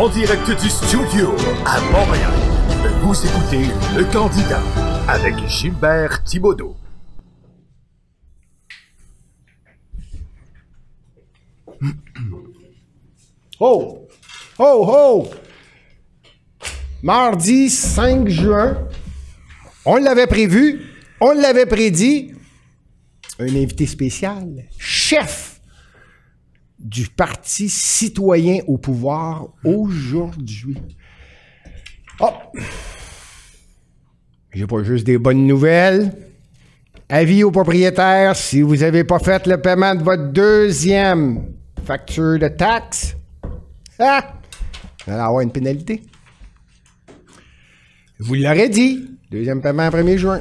en direct du studio à Montréal. Vous écoutez Le Candidat avec Gilbert Thibaudot. Oh! Oh, oh! Mardi 5 juin, on l'avait prévu, on l'avait prédit. Un invité spécial, chef du Parti citoyen au pouvoir aujourd'hui. Oh! J'ai pas juste des bonnes nouvelles. Avis aux propriétaires, si vous n'avez pas fait le paiement de votre deuxième facture de taxe, ah! Vous allez avoir une pénalité. Vous l'aurez dit, deuxième paiement 1er juin.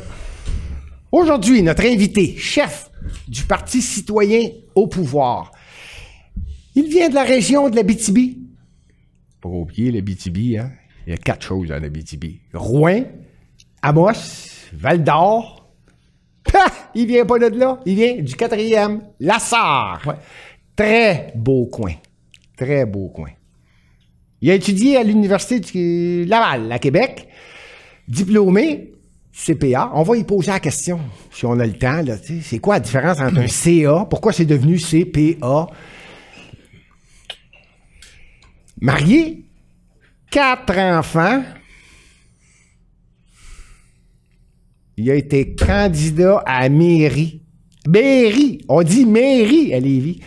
Aujourd'hui, notre invité, chef du Parti citoyen au pouvoir, il vient de la région de la BTB. Pas oublier le BTB, hein? Il y a quatre choses dans la BTB. Rouen, Amos, Val d'Or. Il vient pas de là. Il vient du quatrième, Lassar. Très beau coin. Très beau coin. Il a étudié à l'Université de Laval, à Québec. Diplômé, CPA. On va y poser la question, si on a le temps. C'est quoi la différence entre un CA? Pourquoi c'est devenu CPA? Marié, quatre enfants? Il a été candidat à la mairie. Mairie! On dit mairie à Lévis.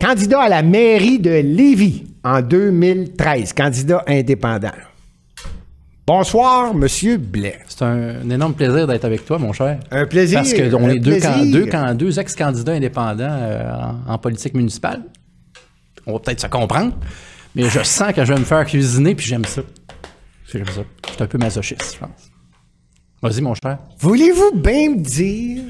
Candidat à la mairie de Lévis en 2013. Candidat indépendant. Bonsoir, Monsieur Blais. C'est un, un énorme plaisir d'être avec toi, mon cher. Un plaisir. Parce qu'on est deux, can- plaisir. deux, can- deux ex-candidats indépendants euh, en, en politique municipale. On va peut-être se comprendre, mais je sens que je vais me faire cuisiner, puis j'aime ça. J'aime ça. Je suis un peu masochiste, je pense. Vas-y, mon cher. Voulez-vous bien me dire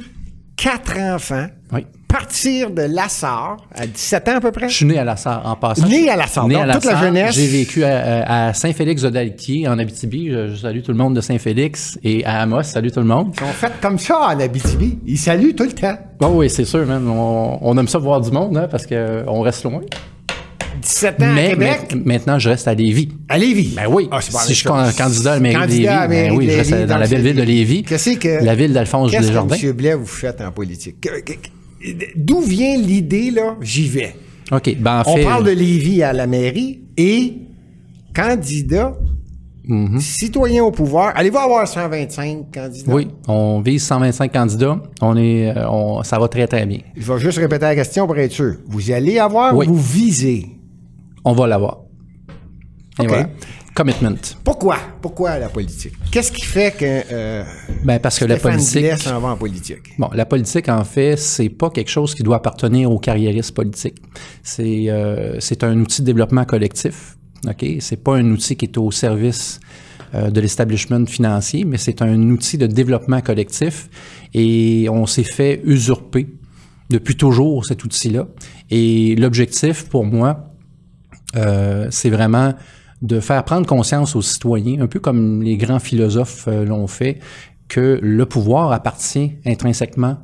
quatre enfants, Oui. partir de Lassar à 17 ans à peu près? Je suis né à Lassar, en passant. Né à Lassar, Né donc à toute la jeunesse. J'ai vécu à, à Saint-Félix de Dalquier, en Abitibi. Je, je salue tout le monde de Saint-Félix. Et à Amos, salut tout le monde. Ils sont faits comme ça en Abitibi. Ils saluent tout le temps. Oh oui, c'est sûr, man. On, on aime ça voir du monde, hein, parce qu'on reste loin. 17 ans à Mais Québec, ma- maintenant, je reste à Lévis. à Lévis? Ben oui. Ah, si je suis candidat à la mairie de Lévis, ben oui, je reste dans la belle ville de Lévis. Qu'est-ce que La ville d'Alphonse Qu'est-ce Desjardins. que M. Blais vous faites en politique? Que- que- que- D'où vient l'idée, là? J'y vais. OK. Ben, en On fait, parle de Lévis à la mairie et candidat, Mhm. citoyen au pouvoir. Allez-vous avoir 125 candidats? Oui, on vise 125 candidats. On est, euh, on- ça va très, très bien. Je vais juste répéter la question pour être sûr. Vous allez avoir Oui. ou vous visez? On va l'avoir. Et OK. voilà. Commitment. Pourquoi? Pourquoi la politique? Qu'est-ce qui fait que euh, Ben, parce que la Stéphane politique. Blais s'en va en politique? Bon, la politique, en fait, c'est pas quelque chose qui doit appartenir aux carriéristes politiques. C'est euh, c'est un outil de développement collectif. OK? C'est pas un outil qui est au service euh, de l'establishment financier, mais c'est un outil de développement collectif et on s'est fait usurper depuis toujours cet outil-là. Et l'objectif pour moi, euh, c'est vraiment de faire prendre conscience aux citoyens, un peu comme les grands philosophes euh, l'ont fait, que le pouvoir appartient intrinsèquement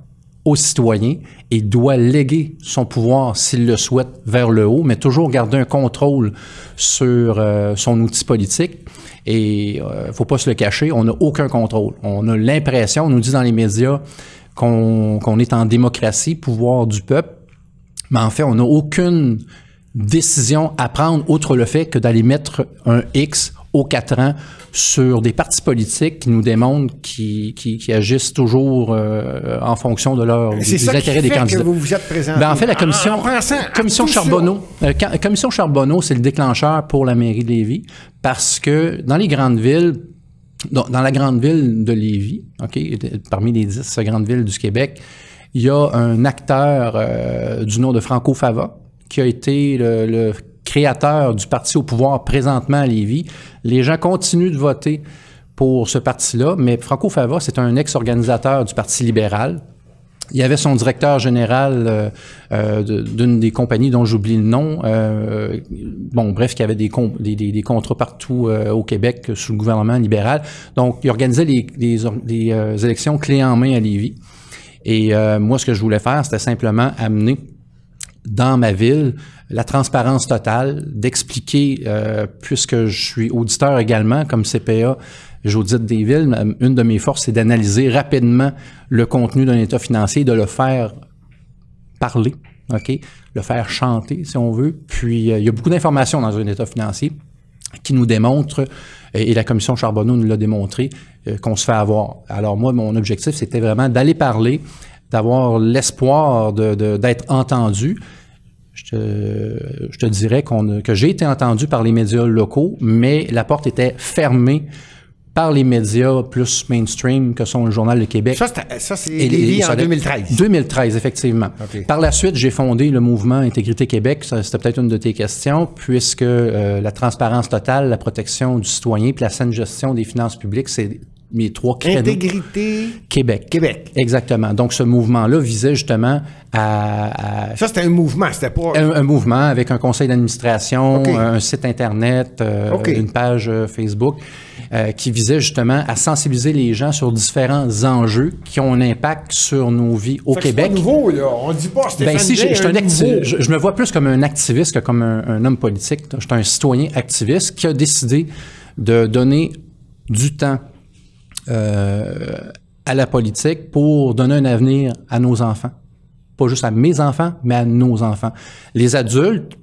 aux citoyens et doit léguer son pouvoir, s'il le souhaite, vers le haut, mais toujours garder un contrôle sur euh, son outil politique. Et euh, faut pas se le cacher, on n'a aucun contrôle. On a l'impression, on nous dit dans les médias qu'on qu'on est en démocratie, pouvoir du peuple, mais en fait, on n'a aucune décision à prendre outre le fait que d'aller mettre un X aux quatre ans sur des partis politiques qui nous démontrent qui, qui, qui agissent toujours euh, en fonction de leur des, C'est ça qui intérêts des fait candidats. que vous vous êtes présenté. Ben, en fait, la commission, pensant à commission. Charbonneau, euh, commission Charbonneau, c'est le déclencheur pour la mairie de Lévis parce que dans les grandes villes, dans, dans la grande ville de Lévis, ok, parmi les dix grandes villes du Québec, il y a un acteur euh, du nom de Franco Fava qui a été le, créateur du parti au pouvoir présentement à Lévis. Les gens continuent de voter pour ce parti-là, mais Franco Fava, c'est un ex-organisateur du Parti libéral. Il y avait son directeur général euh, euh, d'une des compagnies dont j'oublie le nom. euh, bon, bref, qui avait des, contrats partout au Québec sous le gouvernement libéral. Donc, il organisait les, élections clés en main à Lévis. Et moi, ce que je voulais faire, c'était simplement amener dans ma ville la transparence totale, d'expliquer, euh, puisque je suis auditeur également comme CPA, j'audite des villes, une de mes forces, c'est d'analyser rapidement le contenu d'un état financier, de le faire parler, OK? Le faire chanter, si on veut. Puis, euh, il y a beaucoup d'informations dans un état financier qui nous démontrent, et, la commission Charbonneau nous l'a démontré, euh, qu'on se fait avoir. Alors, moi, mon objectif, c'était vraiment d'aller parler, d'avoir l'espoir d'être de, entendu. Je te, je te dirais qu'on, que j'ai été entendu par les médias locaux, mais la porte était fermée par les médias plus mainstream que sont le Journal de Québec. Ça, c'est Lévis en 2013. 2013, effectivement. Par la suite, j'ai fondé le mouvement Intégrité Québec. C'était peut-être une de tes questions, puisque euh, la transparence totale, la protection du citoyen puis la saine gestion des finances publiques, c'est mes trois créneaux. Intégrité Québec. Québec. Exactement. Donc, ce mouvement-là visait justement à... ça, c'était un mouvement, c'était pas... Un, mouvement avec un conseil d'administration, un site Internet, euh, une page euh, Facebook, euh, qui visait justement à sensibiliser les gens sur différents enjeux qui ont un impact sur nos vies au Québec. C'est nouveau, là. On dit pas, Stéphane ben, si, je, je, un activiste, je, je, me vois plus comme un activiste que comme un, un homme politique. Je suis un citoyen activiste qui a décidé de donner du temps à la politique pour donner un avenir à nos enfants. Pas juste à mes enfants, mais à nos enfants. Les adultes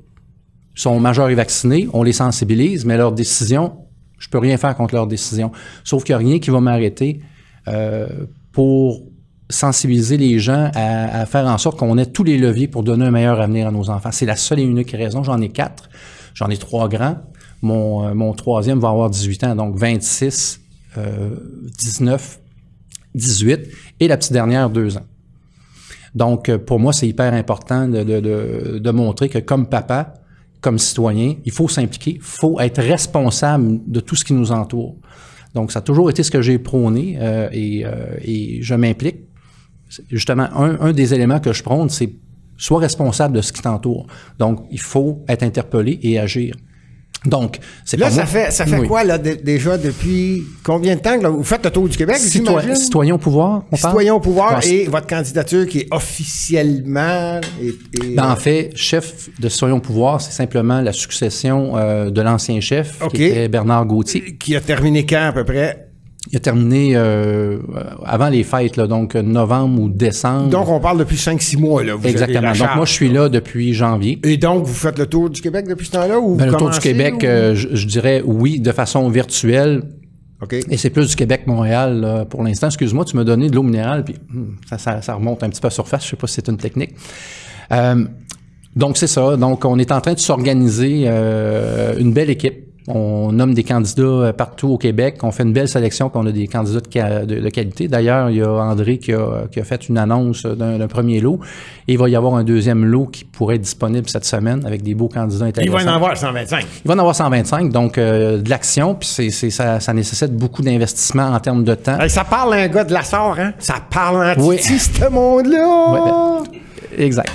sont majeurs et vaccinés, on les sensibilise, mais leurs décisions, je peux rien faire contre leurs décisions. Sauf qu'il n'y a rien qui va m'arrêter euh, pour sensibiliser les gens à, faire en sorte qu'on ait tous les leviers pour donner un meilleur avenir à nos enfants. C'est la seule et unique raison. J'en ai quatre. J'en ai trois grands. Mon, euh, mon troisième va avoir 18 ans, donc 26 19, 18 et la petite dernière, 2 ans. Donc, euh, pour moi, c'est hyper important de, montrer que comme papa, comme citoyen, il faut s'impliquer, il faut être responsable de tout ce qui nous entoure. Donc, ça a toujours été ce que j'ai prôné euh, et, euh, et, je m'implique. Justement, un, un, des éléments que je prône, c'est sois responsable de ce qui t'entoure. Donc, il faut être interpellé et agir. Donc, c'est Là, ça fait, ça fait quoi, là, déjà, depuis combien de temps? vous faites le tour du Québec, Citoyen, Citoyen au pouvoir, on Citoyen au pouvoir et votre candidature qui est officiellement... Ben, en fait, chef de Citoyen au pouvoir, c'est simplement la succession euh, de l'ancien chef, qui était Bernard Gauthier. Qui a terminé quand, à peu près? Il a terminé euh, avant les fêtes, là, donc novembre ou décembre. Donc, on parle depuis 5-6 mois. Là, Exactement. donc, moi, je suis là depuis janvier. Et donc, vous faites le tour du Québec depuis ce temps-là? Ou ben, le tour du Québec, euh, je, dirais oui, de façon virtuelle. OK. Et c'est plus du Québec-Montréal pour l'instant. Excuse-moi, tu m'as donné de l'eau minérale, puis hmm, ça, ça, remonte un petit peu à surface. Je sais pas si c'est une technique. Euh, donc, c'est ça. Donc, on est en train de s'organiser une belle équipe on nomme des candidats euh, partout au Québec. On fait une belle sélection, puis on a des candidats de, qualité. D'ailleurs, il y a André qui a, fait une annonce d'un premier lot. Et il va y avoir un deuxième lot qui pourrait être disponible cette semaine avec des beaux candidats intéressants. Il va en avoir 125. Il va en avoir 125, donc euh, de l'action, puis c'est, ça, ça, nécessite beaucoup d'investissement en termes de temps. ça parle un gars de la sort, hein? Ça parle un oui. ce monde-là! Oui, ben, exact.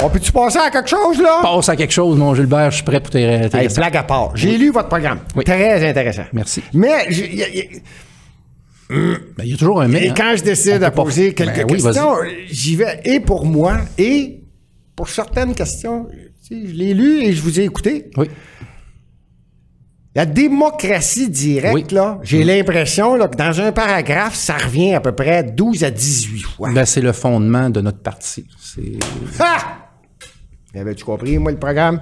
On peut-tu passer à quelque chose, là? Passe à quelque chose, mon Gilbert, je suis prêt pour tes hey, blague à part. J'ai lu votre programme. Très intéressant. Merci. Mais, ben, il y a toujours un mais. Et hein. quand je décide de poser quelques ben questions, j'y vais et pour moi et pour certaines questions. je l'ai lu et je vous ai écouté. Oui. La démocratie directe, là, j'ai l'impression que dans un paragraphe, ça revient à peu près 12 à 18 fois. Ben, c'est le fondement de notre parti. C'est... Ah! Avais-tu compris, moi, le programme?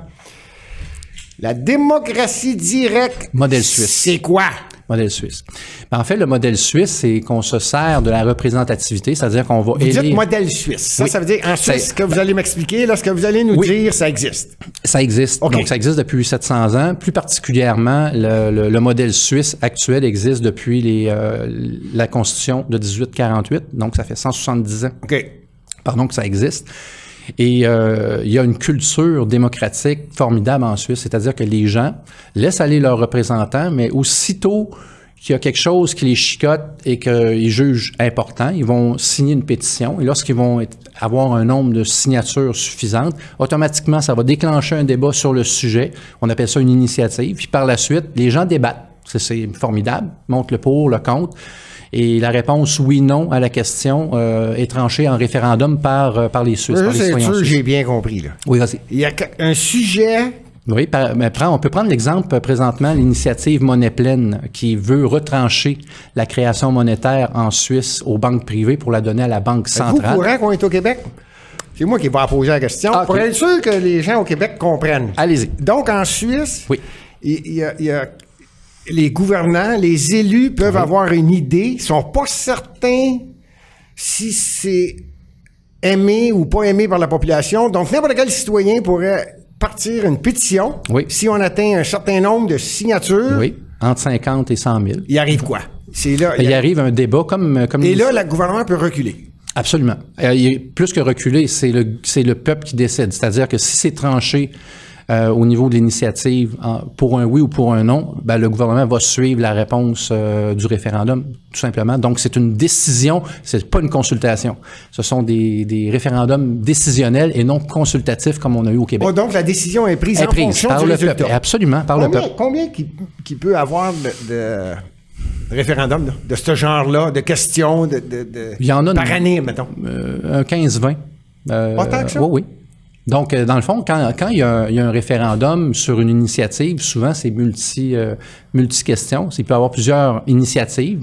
La démocratie directe. Modèle suisse. C'est quoi? Modèle suisse. Ben, en fait, le modèle suisse, c'est qu'on se sert de la représentativité, c'est-à-dire qu'on va vous dites modèle suisse. Ça, ça veut dire, en Suisse, ce que vous allez m'expliquer, là, ce que vous allez nous dire, ça existe. Ça existe. Donc, ça existe depuis 700 ans. Plus particulièrement, le, le, modèle suisse actuel existe depuis les, euh, la Constitution de 1848. Donc, ça fait 170 ans. OK. Pardon que ça existe. Et euh, il y a une culture démocratique formidable en Suisse, c'est-à-dire que les gens laissent aller leurs représentants, mais aussitôt qu'il y a quelque chose qui les chicote et qu'ils jugent important, ils vont signer une pétition. Et lorsqu'ils vont avoir un nombre de signatures suffisantes, automatiquement, ça va déclencher un débat sur le sujet. On appelle ça une initiative. Puis par la suite, les gens débattent. C'est- formidable. Montre le pour, le contre. Et la réponse oui/non à la question euh, est tranchée en référendum par, euh, par les Suisses, j'ai bien compris. Là. Oui, vas-y. Il y a un sujet Oui, mais on peut prendre l'exemple euh, présentement, l'initiative Monnaie pleine qui veut retrancher la création monétaire en Suisse aux banques privées pour la donner à la Banque centrale. courant qu'on est au Québec? C'est moi qui vais poser la question. Ah. Pour être sûr que les gens au Québec comprennent. Allez-y. Donc, en Suisse, Oui. il il y, a, il y a- les gouvernants, les élus peuvent avoir une idée, ils sont pas certains si c'est aimé ou pas aimé par la population. Donc, n'importe quel citoyen pourrait partir une pétition. Oui. Si on atteint un certain nombre de signatures, Oui, entre 50 et 100 000. il arrive quoi? C'est là. Il arrive un débat comme... comme et là, le gouvernement peut reculer. Absolument. Euh, il est plus que reculé, c'est le, c'est le peuple qui décide. C'est-à-dire que si c'est tranché euh, au niveau de l'initiative pour un oui ou pour un non, ben, le gouvernement va suivre la réponse euh, du référendum, tout simplement. Donc, c'est une décision, c'est pas une consultation. Ce sont des, des référendums décisionnels et non consultatifs comme on a eu au Québec. Oh, donc, la décision est prise Est en prise fonction par du le résultat. peuple. Absolument, par le Combien, peuple. combien qui, qui peut avoir de, de référendums de, ce genre-là, de questions de, de- de- Il y en a par année, mettons? Euh, un 15-20. Euh, que ça? Oui, oui. Donc, euh, dans le fond, quand, quand il, y a un, il y a un référendum sur une initiative, souvent c'est multi, euh, multi-questions. Il peut y avoir plusieurs initiatives.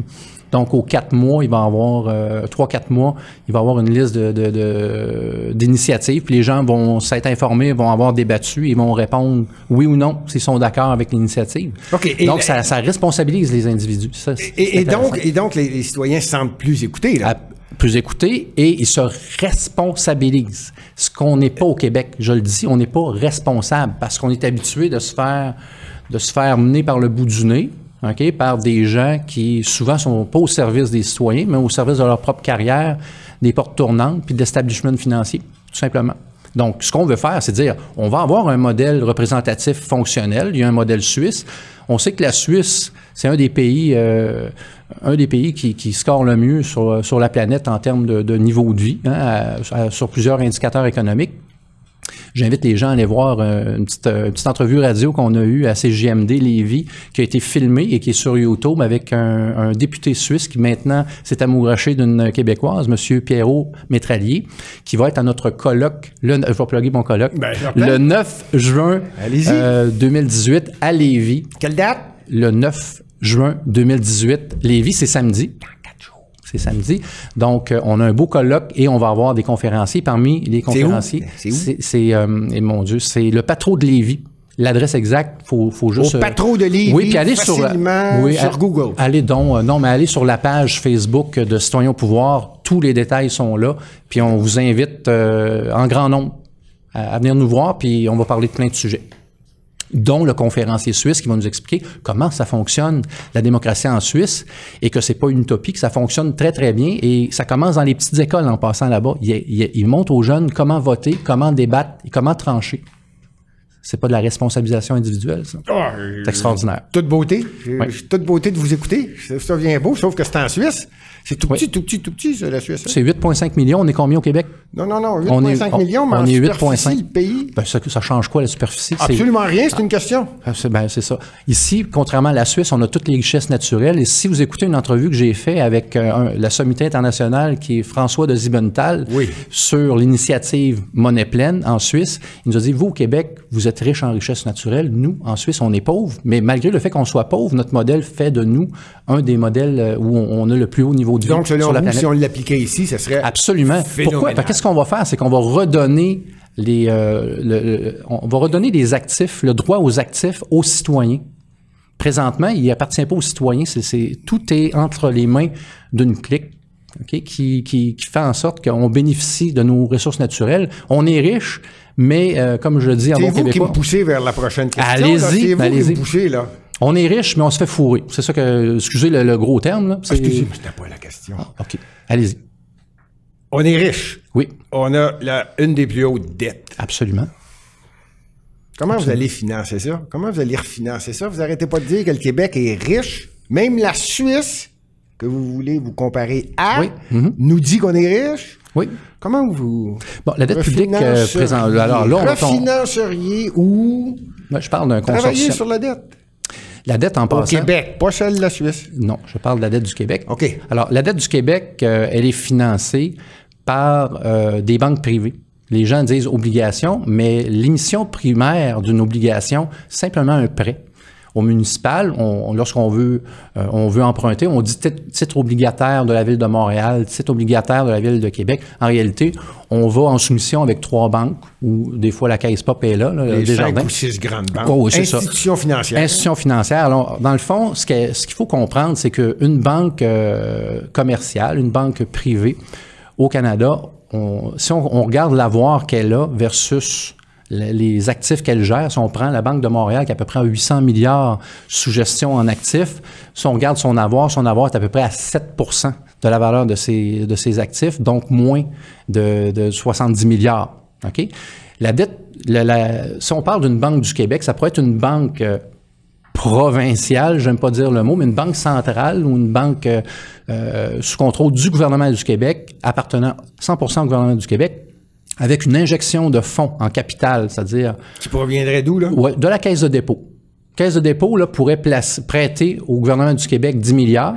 Donc, aux quatre mois, il va y avoir, euh, trois, quatre mois, il va y avoir une liste de, de- de- d'initiatives. Puis les gens vont s'être informés, vont avoir débattu, ils vont répondre oui ou non s'ils sont d'accord avec l'initiative. OK, et- Donc, ça, ça responsabilise les individus. Ça, Et, et donc, et donc les, les citoyens se sentent plus écoutés. Là. Plus écouter et ils se responsabilisent. Ce qu'on n'est pas au Québec, je le dis, on n'est pas responsable parce qu'on est habitué de se faire de se faire mener par le bout du nez, ok, par des gens qui souvent sont pas au service des citoyens, mais au service de leur propre carrière, des portes tournantes puis de l'establishment financier, tout simplement. Donc, ce qu'on veut faire, c'est dire, on va avoir un modèle représentatif fonctionnel. Il y a un modèle suisse. On sait que la Suisse, c'est un des pays, euh, un des pays qui, score le mieux sur, la planète en termes de, niveau de vie, hein, sur plusieurs indicateurs économiques. J'invite les gens à aller voir euh, une petite, euh, une petite entrevue radio qu'on a eue à CJMD Lévis, qui a été filmée et qui est sur YouTube avec un, un député suisse qui maintenant s'est amouraché d'une Québécoise, M. Pierrot Métralier, qui va être à notre colloque, le, je vais plugger mon colloque, Ben, le 9 juin Allez-y. euh, 2018 à Lévis. Quelle date? Le 9 juin 2018. Lévis, c'est samedi. C'est samedi. Donc, euh, on a un beau colloque et on va avoir des conférenciers. Parmi les conférenciers, C'est où? c'est, euh, mon Dieu, c'est le patron de Lévis. L'adresse exacte, faut, faut juste. Au euh, patron de Lévis, oui, puis allez sur, oui, Google. Allez donc, euh, non, mais allez sur la page Facebook de Citoyens au pouvoir. Tous les détails sont là. Puis on vous invite euh, en grand nombre à, à venir nous voir. Puis on va parler de plein de sujets dont le conférencier suisse qui va nous expliquer comment ça fonctionne la démocratie en Suisse et que c'est pas une utopie, que ça fonctionne très très bien et ça commence dans les petites écoles en passant là-bas. Il, il, il montre aux jeunes comment voter, comment débattre et comment trancher. C'est pas de la responsabilisation individuelle, ça. Ah, C'est extraordinaire. Toute beauté. Oui. toute beauté de vous écouter. Ça, ça vient beau, sauf que c'est en Suisse. C'est tout Oui. petit, tout petit, tout petit, la Suisse. hein? C'est 8,5 millions. On est combien au Québec? Non, non, non. On est- 8,5 on- millions, mais on en est superficie, 8,5. le pays. Ben, ça, ça change quoi la superficie? Absolument rien, c'est une question. Ah, C'est ben, c'est ça. Ici, contrairement à la Suisse, on a toutes les richesses naturelles. Et si vous écoutez une entrevue que j'ai faite avec euh, un- la sommité internationale qui est François de Zibenthal Oui. sur l'initiative Monnaie pleine en Suisse, il nous a dit, vous, au Québec, vous êtes riche en richesses naturelles. Nous, en Suisse, on est pauvres. Mais malgré le fait qu'on soit pauvre, notre modèle fait de nous un des modèles euh, où on, on a le plus haut niveau de vie Donc, selon sur la vous, planète. si on l'appliquait ici, ce serait Absolument. Pourquoi? phénoménal. Parce que Qu'est-ce qu'on va faire? C'est qu'on va redonner les, euh, le- on va redonner les actifs, le droit aux actifs aux citoyens. Présentement, il appartient pas aux citoyens. C'est, c'est- tout est entre les mains d'une clique. qui, qui, qui fait en sorte qu'on bénéficie de nos ressources naturelles. On est riche, mais euh, comme je le dis en C'est bon vous qui québécois, me poussez vers la prochaine question. Allez-y. C'est allez-y. On est riche, mais on se fait fourrer. C'est ça que, excusez le, le gros terme. Là. Excusez, mais c'était pas la question. OK, allez-y. On est riche. Oui, On a la, une des plus hautes dettes. absolument. Comment vous allez financer ça? Comment vous allez refinancer ça? Vous arrêtez pas de dire que le Québec est riche. Même la Suisse, que vous voulez vous comparer à, Oui. Mhm. nous dit qu'on est riche. Oui. Comment vous Bon, la dette publique euh, présente. Alors là, on refinanceriez ou je parle d'un travailler consortium. sur la dette? La dette en Au passant. Québec, pas celle de la Suisse. Non, je parle de la dette du Québec. OK. Alors, la dette du Québec, euh, elle est financée par euh, des banques privées. Les gens disent obligation, mais l'émission primaire d'une obligation, c'est simplement un prêt. Au municipal, on- lorsqu'on veut, euh, on veut emprunter, on dit tit- titre obligataire de la ville de Montréal, titre obligataire de la ville de Québec. En réalité, on va en soumission avec trois banques, ou des fois la Caisse Pop est là, là Les cinq ou six grandes banques. Oh, oui. Institutions financières. Institution financière. Alors, dans le fond, ce qu'il faut comprendre, c'est qu'une banque euh, commerciale, une banque privée au Canada, on- si on, on regarde l'avoir qu'elle a versus les actifs qu'elle gère, si on prend la Banque de Montréal qui a à peu près 800 milliards sous gestion en actifs, si on regarde son avoir, son avoir est à peu près à 7% de la valeur de ses, de actifs, donc moins de, de 70 milliards. OK? La dette, si on parle d'une banque du Québec, ça pourrait être une banque euh, provinciale, j'aime pas dire le mot, mais une banque centrale ou une banque euh, euh, sous contrôle du gouvernement du Québec, appartenant 100% au gouvernement du Québec, avec une injection de fonds en capital, c'est-à-dire Qui proviendrait d'où, là? ouais, de la caisse de dépôt. Caisse de dépôt là, pourrait place- prêter au gouvernement du Québec 10 milliards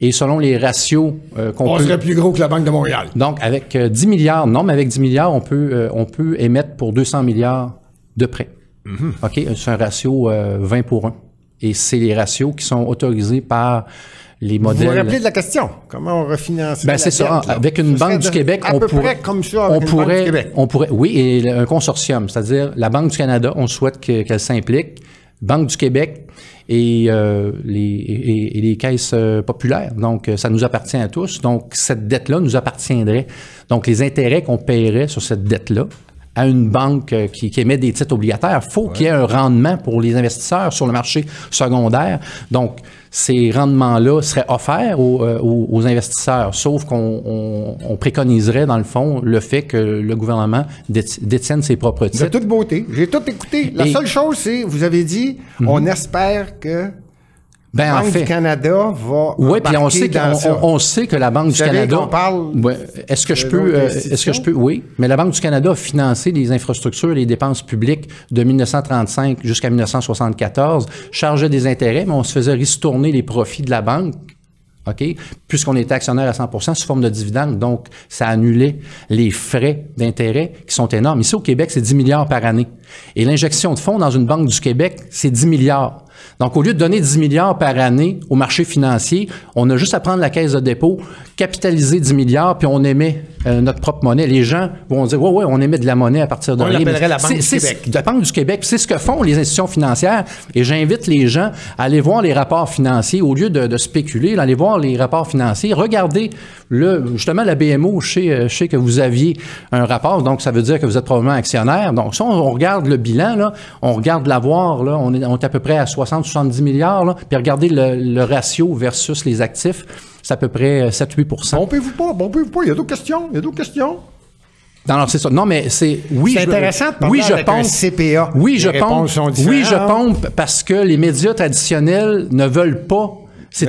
et selon les ratios euh, qu'on On peut... serait plus gros que la Banque de Montréal. Donc, avec euh, 10 milliards, non, mais avec 10 milliards, on peut, euh, on peut émettre pour 200 milliards de prêts. OK? C'est un ratio euh, 20 pour 1. Et c'est les ratios qui sont autorisés par les Vous vous modèles. rappelez de la question? Comment on refinance Ben, c'est ça. Avec une banque du Québec, à on peu pourrait, près comme ça on banque pourrait, du Québec. on pourrait, oui, et un consortium, c'est-à-dire la Banque du Canada, on souhaite que- qu'elle s'implique, Banque du Québec et, euh, les, et, et les caisses euh, populaires. Donc, euh, ça nous appartient à tous. Donc, cette dette-là nous appartiendrait. Donc, les intérêts qu'on paierait sur cette dette-là à une banque qui, qui émet des titres obligataires, faut qu'il y ait un rendement pour les investisseurs sur le marché secondaire. Donc, ces rendements-là seraient offerts aux, euh, aux- aux investisseurs, sauf qu'on on- on préconiserait, dans le fond, le fait que le gouvernement déti- détienne ses propres De titres. toute beauté. J'ai tout écouté. La Et- Mhm. seule chose, c'est, vous avez dit, on espère que Ben, la en Banque fait, du Canada va Oui, puis on sait, qu'on- on, on sait que la Banque du Canada. qu'on parle Ouais, Est-ce que je peux, euh, est-ce que je peux, oui, mais la Banque du Canada a financé les infrastructures et les dépenses publiques de 1935 jusqu'à 1974, chargeait des intérêts, mais on se faisait ristourner les profits de la banque. OK? Puisqu'on était actionnaire à 100% sous forme de dividendes. Donc, ça annulait les frais d'intérêt qui sont énormes. Ici, au Québec, c'est 10 milliards par année. Et l'injection de fonds dans une banque du Québec, c'est 10 milliards. Donc, au lieu de donner 10 milliards par année au marché financier, on a juste à prendre la caisse de dépôt, capitaliser 10 milliards, puis on émet euh, notre propre monnaie. Les gens vont dire, ouais, ouais, on émet de la monnaie à partir de On rien. l'appellerait la Banque du Québec. la Banque du Québec, c'est ce que font les institutions financières. Et j'invite les gens à aller voir les rapports financiers au lieu de, de spéculer, d'aller voir les rapports financiers. Regardez le, justement la BMO. Je sais, euh, je sais que vous aviez un rapport, donc ça veut dire que vous êtes probablement actionnaire. Donc, si on, on regarde le bilan, là, on regarde l'avoir, là, on est, on est à peu près à 60-70 milliards. Là, puis regardez le, le ratio versus les actifs, c'est à peu près 7-8% Bombez-vous pas, bombez-vous pas. Il y a d'autres questions. Il y a d'autres questions. Non, non, c'est ça. Non, mais c'est oui. C'est je- intéressant de oui, je avec un pompe. CPA. Oui, Les je pompe. sont Oui, je pompe parce que les médias traditionnels ne veulent pas. C'est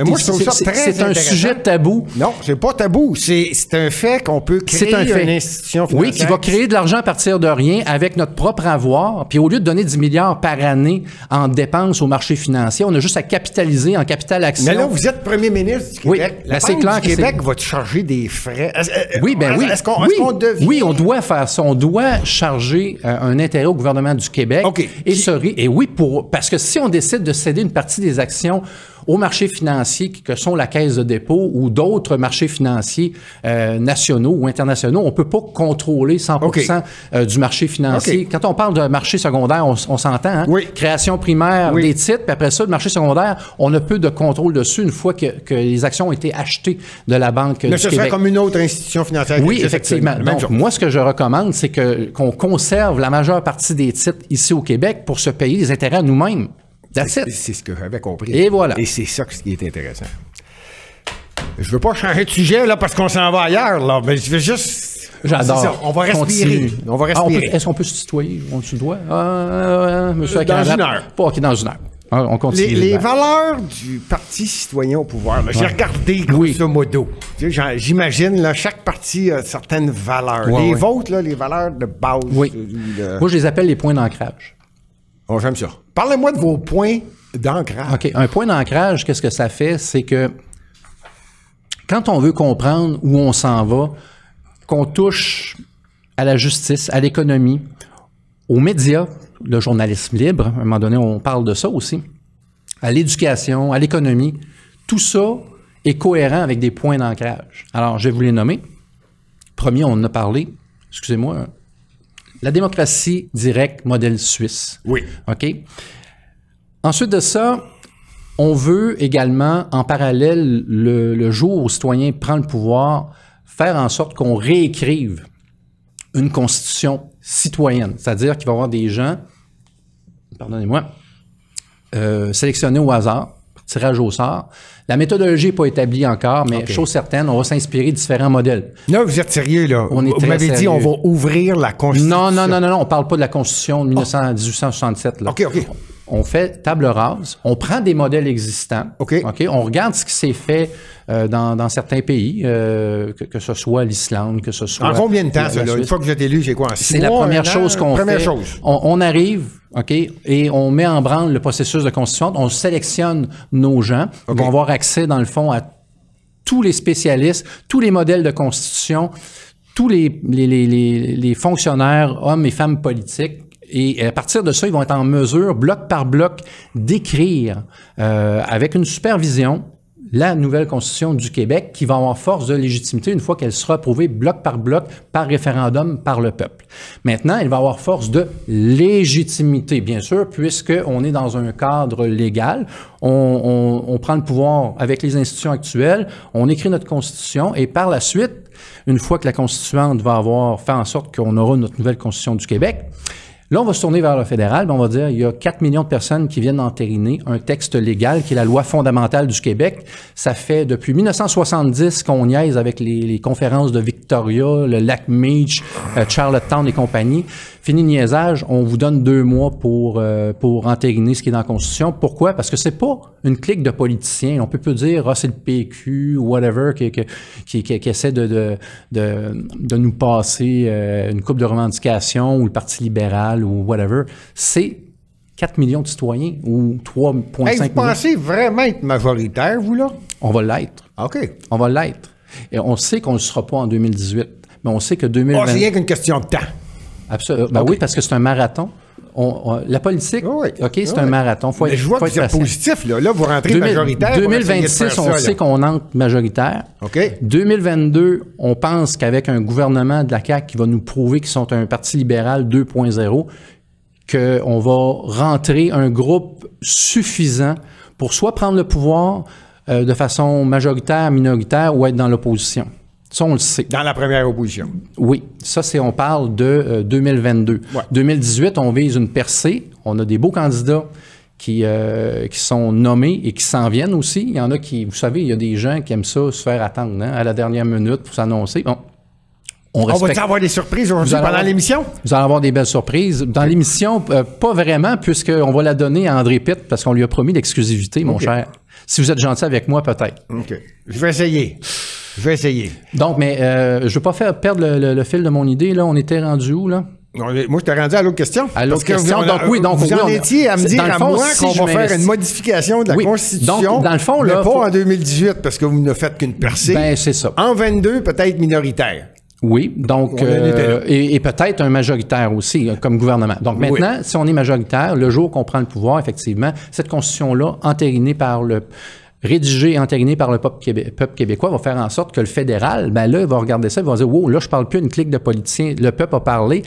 un sujet tabou. Non, c'est pas tabou. C'est c'est un fait qu'on peut créer C'est un fait. une institution financière. Oui, qui va créer de l'argent à partir de rien avec notre propre avoir. Puis au lieu de donner 10 milliards par année en dépenses au marché financier, on a juste à capitaliser en capital action. Mais là, vous êtes premier ministre du Oui, Québec. La ben, c'est Banque clair du Québec va te charger des frais. Euh, Oui, ben oui. Est-ce qu'on oui. devient... Oui, on doit faire ça. On doit charger euh, un intérêt au gouvernement du Québec. OK. Et, ce et oui, pour, parce que si on décide de céder une partie des actions aux marchés financiers que sont la caisse de dépôt ou d'autres marchés financiers euh, nationaux ou internationaux, on peut pas contrôler 100 OK. euh, du marché financier. Quand on parle de marché secondaire, on, s'entend. Hein? Oui. Création primaire Oui. des titres, puis après ça, le marché secondaire, on a peu de contrôle dessus une fois que, que les actions ont été achetées de la Banque Mais du ce Québec. serait comme une autre institution financière. Oui, effectivement. Donc, moi, ce que je recommande, c'est que qu'on conserve la majeure partie des titres ici au Québec pour se payer les intérêts à nous-mêmes. That's it. C'est ce que j'avais compris. Et voilà. Et c'est ça qui est intéressant. Je veux pas changer de sujet là parce qu'on s'en va ailleurs là, mais je veux juste. J'adore. On va respirer. Continue. On va Ah, respirer. Est-ce qu'on peut se tutoyer? On se doit? Ah, ah, monsieur Dans une heure. Pas, OK, dans une heure. Ah, on continue. les, les valeurs du Parti citoyen au pouvoir, j'ai regardé Oui. grosso modo. Sais, j'en- J'imagine, là, chaque parti a certaines valeurs. Ouais, les ouais. vôtres, là, les valeurs de base. Oui. euh, Moi, je les appelle les points d'ancrage. J'aime ça. Parlez-moi de vos points D'ancrage. OK. Un point d'ancrage, qu'est-ce que ça fait? C'est que quand on veut comprendre où on s'en va, qu'on touche à la justice, à l'économie, aux médias, le journalisme libre, à un moment donné, on parle de ça aussi, à l'éducation, à l'économie, tout ça est cohérent avec des points d'ancrage. Alors, je vais vous les nommer. Premier, on en a parlé, excusez-moi, la démocratie directe, modèle suisse. Oui. OK? Ensuite de ça, on veut également, en parallèle, le, le jour où le citoyen prend le pouvoir, faire en sorte qu'on réécrive une constitution citoyenne. C'est-à-dire qu'il va y avoir des gens, pardonnez-moi, euh, sélectionnés au hasard, tirage au sort. La méthodologie n'est pas établie encore, mais chose certaine, on va s'inspirer de différents modèles. Là, vous êtes sérieux, là. On vous m'avez dit, on va ouvrir la Constitution. Non, non, non, non, non, on parle pas de la Constitution de 1900 1867. Là. OK, OK. On fait table rase, on prend des modèles existants, OK. on regarde ce qui s'est fait euh, dans, dans certains pays, euh, que, que ce soit l'Islande, que ce soit... En combien de temps, ça, là? Une fois que vous êtes élu, j'ai quoi? C'est la première chose qu'on fait. Première chose. On, on arrive, OK, et on met en branle le processus de constitution. On sélectionne nos gens. OK. Ils vont avoir accès, dans le fond, à tous les spécialistes, tous les modèles de constitution, tous les, les, les, les, les fonctionnaires, hommes et femmes politiques. Et à partir de ça, ils vont être en mesure, bloc par bloc, d'écrire euh, avec une supervision la nouvelle constitution du Québec qui va avoir force de légitimité une fois qu'elle sera approuvée bloc par bloc par référendum par le peuple. Maintenant, elle va avoir force de légitimité, bien sûr, puisqu'on est dans un cadre légal. On, on- on prend le pouvoir avec les institutions actuelles, on écrit notre constitution et par la suite, une fois que la constituante va avoir fait en sorte qu'on aura notre nouvelle constitution du Québec, Là, on va se tourner vers le fédéral, on va dire il y a 4 millions de personnes qui viennent entériner un texte légal qui est la loi fondamentale du Québec. Ça fait depuis 1970 qu'on niaise avec les, les conférences de Victoria, le lac Meach, euh, Charlottetown et compagnie. Fini le niaisage, on vous donne deux mois pour, euh, pour entériner ce qui est dans la Constitution. Pourquoi? Parce que c'est pas une clique de politiciens. On peut pas dire, ah, c'est le PQ ou whatever qui, qui, qui, essaie de, de, de, de nous passer euh, une coupe de revendications ou le Parti libéral ou whatever. C'est 4 millions de citoyens ou 3,5 Hey, vous millions. pensez vraiment être majoritaire, vous, là? On va l'être. OK. On va l'être. Et on sait qu'on ne le sera pas en 2018. Mais on sait que Oh, 2020... c'est rien qu'une question de temps. Absolument. Ben oui, parce que c'est un marathon. On- on- la politique, Oui, OK, c'est oui. un marathon. Faut Mais je vois faut que vous êtes positif, là. Là, vous rentrez 2000 majoritaire. pour essayer de 2026, faire on ça, sait qu'on entre majoritaire. OK. 2022, on pense qu'avec un gouvernement de la CAQ qui va nous prouver qu'ils sont un parti libéral 2.0, qu'on va rentrer un groupe suffisant pour soit prendre le pouvoir euh, de façon majoritaire, minoritaire ou être dans l'opposition. Ça, on le sait. Dans la première opposition. Oui, ça, c'est on parle de euh, 2022. Ouais. 2018, on vise une percée. On a des beaux candidats qui, euh, qui sont nommés et qui s'en viennent aussi. Il y en a qui, vous savez, il y a des gens qui aiment ça, se faire attendre hein, à la dernière minute pour s'annoncer. Bon, on On va avoir des surprises aujourd'hui pendant avoir- l'émission? Vous allez avoir des belles surprises. Dans l'émission, euh, pas vraiment, puisqu'on va la donner à André Pitt parce qu'on lui a promis l'exclusivité, mon cher. Si vous êtes gentil avec moi, peut-être. OK. Je vais essayer. Je vais essayer. Donc, mais euh, je ne veux pas faire perdre le, le- le fil de mon idée. Là, on était rendu où, là? Moi, je t'ai rendu à l'autre question. À l'autre que question. vous- Donc, oui, donc, vous oui, en étiez à me c'est- dire à fond, moi si qu'on je va faire une modification de la Oui. Constitution. Donc, dans le fond, là, mais pas faut- en 2018 parce que vous ne faites qu'une percée. Ben, c'est ça. en 22, peut-être minoritaire. Oui, donc, euh, et, et peut-être un majoritaire aussi, euh, comme gouvernement. Donc Oui. maintenant, si on est majoritaire, le jour qu'on prend le pouvoir, effectivement, cette constitution-là, entérinée par le rédigée et entérinée par le peuple, québé- peuple québécois, va faire en sorte que le fédéral, ben là, va regarder ça, il va dire, wow, là, je parle plus une clique de politiciens, le peuple a parlé,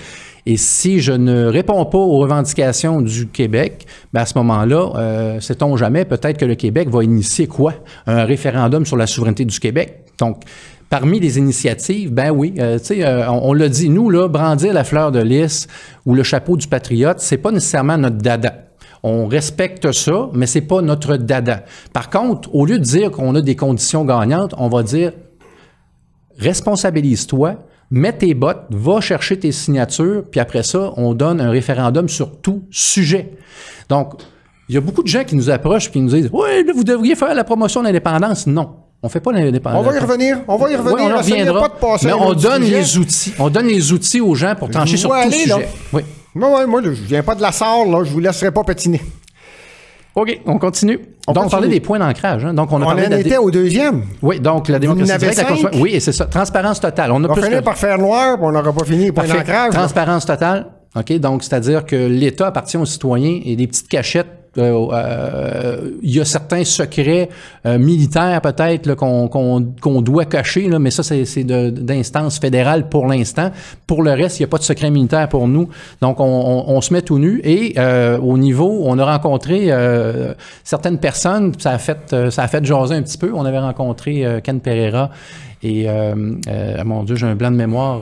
et si je ne réponds pas aux revendications du Québec, ben à ce moment-là, euh, sait-on jamais, peut-être que le Québec va initier quoi? Un référendum sur la souveraineté du Québec. Donc, Parmi les initiatives, ben oui, euh, tu sais, euh, on, on l'a dit, nous, là, brandir la fleur de lys ou le chapeau du patriote, c'est pas nécessairement notre dada. On respecte ça, mais c'est pas notre dada. Par contre, au lieu de dire qu'on a des conditions gagnantes, on va dire responsabilise-toi, mets tes bottes, va chercher tes signatures, puis après ça, on donne un référendum sur tout sujet. Donc, il y a beaucoup de gens qui nous approchent et qui nous disent Oui, vous devriez faire la promotion de l'indépendance. Non. On fait pas l'indépendance. On va y revenir. On va y revenir. Oui, on en Essayez reviendra. pas de passer mais on donne sujet. les outils. On donne les outils aux gens pour trancher sur tout aller, sujet. là. Oui. Moi, ouais, moi, je viens pas de la Sarre, là. Je vous laisserai pas patiner. OK, on continue. On donc, on parlait des points d'ancrage. hein. Donc, on a On parlé en de la dé- était au deuxième. Oui, donc la démocratie directe, Oui, et c'est ça. Transparence totale. On a On plus que- par faire noir, puis on n'aura pas fini point d'ancrage. là. Transparence totale. OK, donc c'est-à-dire que l'État appartient aux citoyens et des petites cachettes. Euh, euh, Il y a certains secrets euh, militaires peut-être qu'on doit cacher, mais ça c'est d'instance fédérale pour l'instant. Pour le reste, il n'y a pas de secret militaire pour nous. Donc on, on- se met tout nu et au niveau, on a rencontré certaines personnes. Ça a fait ça a fait jaser un petit peu. On avait rencontré Ken Pereira et mon Dieu, j'ai un blanc de mémoire.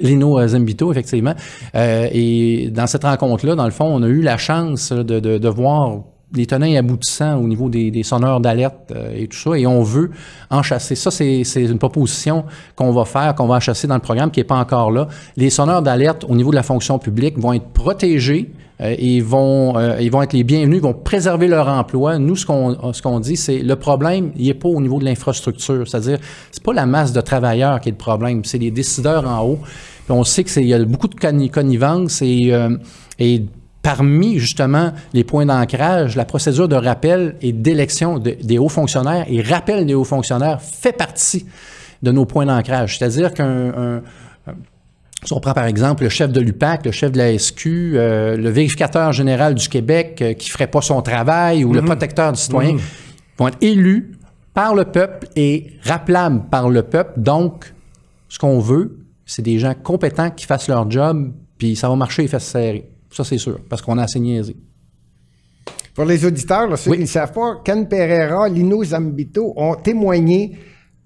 Lino Zambito, effectivement. Euh, et dans cette rencontre-là, dans le fond, on a eu la chance de, de, de voir les tenants et aboutissants au niveau des, sonneurs d'alerte euh, et tout ça, et on veut en chasser. Ça, c'est une proposition qu'on va faire, qu'on va en chasser dans le programme, qui n'est pas encore là. Les sonneurs d'alerte au niveau de la fonction publique vont être protégés euh, et vont, euh, ils vont être les bienvenus, ils vont préserver leur emploi. Nous, ce qu'on ce qu'on dit, c'est le problème, il n'est pas au niveau de l'infrastructure. C'est-à-dire, c'est pas la masse de travailleurs qui est le problème, c'est les décideurs en haut. Puis on sait que c'est il y a beaucoup de conni- connivence et, et parmi justement les points d'ancrage, la procédure de rappel et d'élection de- des hauts fonctionnaires et rappel des hauts fonctionnaires fait partie de nos points d'ancrage. C'est-à-dire qu'un un- si on prend par exemple le chef de l'UPAC, le chef de la SQ, euh, le vérificateur général du Québec euh, qui ferait pas son travail ou le protecteur du citoyen, vont être élus par le peuple et rappelables par le peuple. Donc, ce qu'on veut, c'est des gens compétents qui fassent leur job, puis ça va marcher et fesses serrées. Ça, c'est sûr, parce qu'on a assez niaisé. Pour les auditeurs, là, ceux Oui. qui ne savent pas, Ken Pereira, Lino Zambito ont témoigné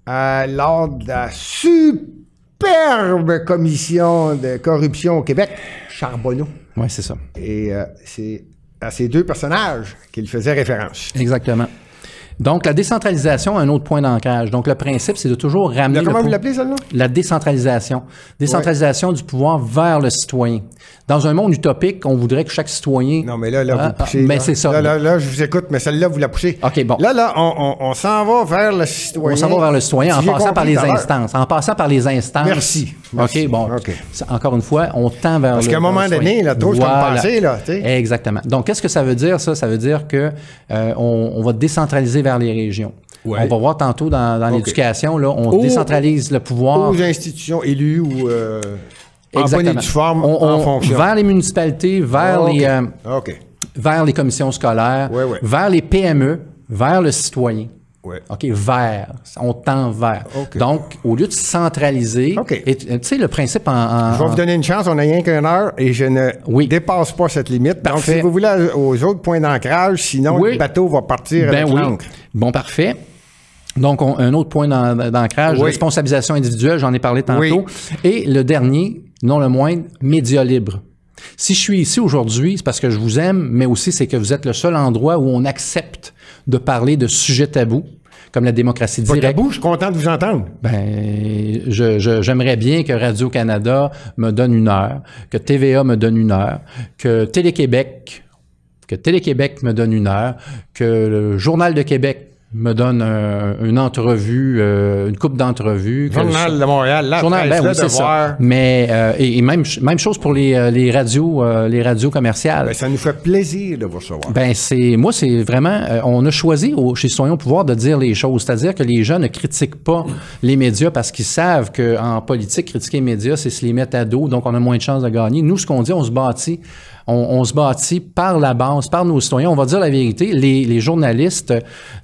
euh, lors de la superbe commission de corruption au Québec, Charbonneau. Oui, c'est ça. Et euh, c'est à ces deux personnages qu'il faisait référence. Exactement. Donc, la décentralisation, un autre point d'ancrage. Donc, le principe, c'est de toujours ramener... Là, comment vous l'appelez, celle-là? La décentralisation. Décentralisation du pouvoir vers le citoyen. Dans un monde utopique, on voudrait que chaque citoyen... Non, mais là, là, Ah, vous poussez. ah, mais là. c'est ça. Là, là, là, je vous écoute, mais celle-là, vous la poussez. OK, bon. Là, là, on, on- on s'en va vers le citoyen. On s'en va vers le citoyen en Si passant par les instances. En passant par les instances. Merci. Merci. OK, bon. Encore une fois, on tend vers Parce le- qu'à un moment donné, là, trop, c'est comme passé, là. Exactement. Donc, qu'est-ce que ça veut dire, ça? Ça veut dire que euh, on, on va décentraliser vers les régions. Ouais. On va voir tantôt dans, l'éducation, là, on décentralise le pouvoir. Aux institutions élues ou euh, en bonne et Exactement. forme, On- en on- fonction. Vers les municipalités, vers, OK. les, euh, OK. vers les commissions scolaires, Ouais, ouais. vers les PME, vers le citoyen. Ouais. OK, vers. On tend vers. OK. Donc, au lieu de centraliser, OK. et tu sais, le principe en... en- Je vais vous donner une chance, on n'a rien qu'une heure et je ne Oui. dépasse pas cette limite. Donc, Parfait. si vous voulez aux autres points d'ancrage, sinon Oui. le bateau va partir Ben avec oui. l'ancre. Bon, parfait. Donc, on- un autre point d'an- d'ancrage, responsabilisation individuelle, j'en ai parlé tantôt. Oui. Et le dernier, non le moindre, média libre. Si je suis ici aujourd'hui, c'est parce que je vous aime, mais aussi c'est que vous êtes le seul endroit où on accepte de parler de sujets tabous, comme la démocratie Pas directe. tabou, je suis content de vous entendre. Ben, je- je- j'aimerais bien que Radio-Canada me donne une heure, que TVA me donne une heure, que Télé-Québec, que Télé-Québec me donne une heure, que le Journal de Québec me donne un- une entrevue, euh, une coupe d'entrevues. Journal de Montréal, la Journal, presse, ben le oui, c'est ça. Mais euh, et, et même même chose pour les, euh, les radios euh, les radios commerciales. Ben, ça nous fait plaisir de vous recevoir. Ben c'est moi c'est vraiment euh, on a choisi au, chez au pouvoir de dire les choses, c'est-à-dire que les gens ne critiquent pas les médias parce qu'ils savent que en politique critiquer les médias c'est se les mettre à dos, donc on a moins de chances de gagner. Nous ce qu'on dit, on se bâtit on, se bâtit par la base, par nos citoyens. On va dire la vérité, les, journalistes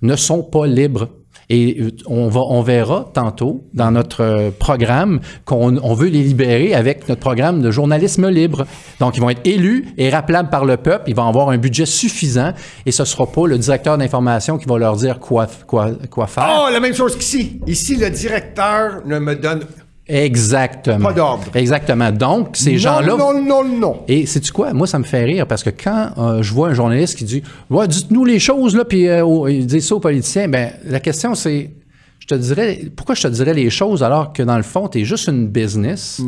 ne sont pas libres. Et euh, on, va, verra tantôt dans notre euh, programme qu'on on veut les libérer avec notre programme de journalisme libre. Donc, ils vont être élus et rappelables par le peuple. Ils vont avoir un budget suffisant et ce sera pas le directeur d'information qui va leur dire quoi, quoi, quoi faire. Oh, la même chose qu'ici. Ici, le directeur ne me donne Exactement. Pas d'ordre. Exactement. Donc, ces gens-là. Non, non, non, non. Et sais-tu quoi? Moi, ça me fait rire parce que quand euh, je vois un journaliste qui dit Ouais, dites-nous les choses, là, puis euh, il dit ça aux politiciens, ben la question c'est je te dirais pourquoi je te dirais les choses alors que dans le fond, tu es juste une business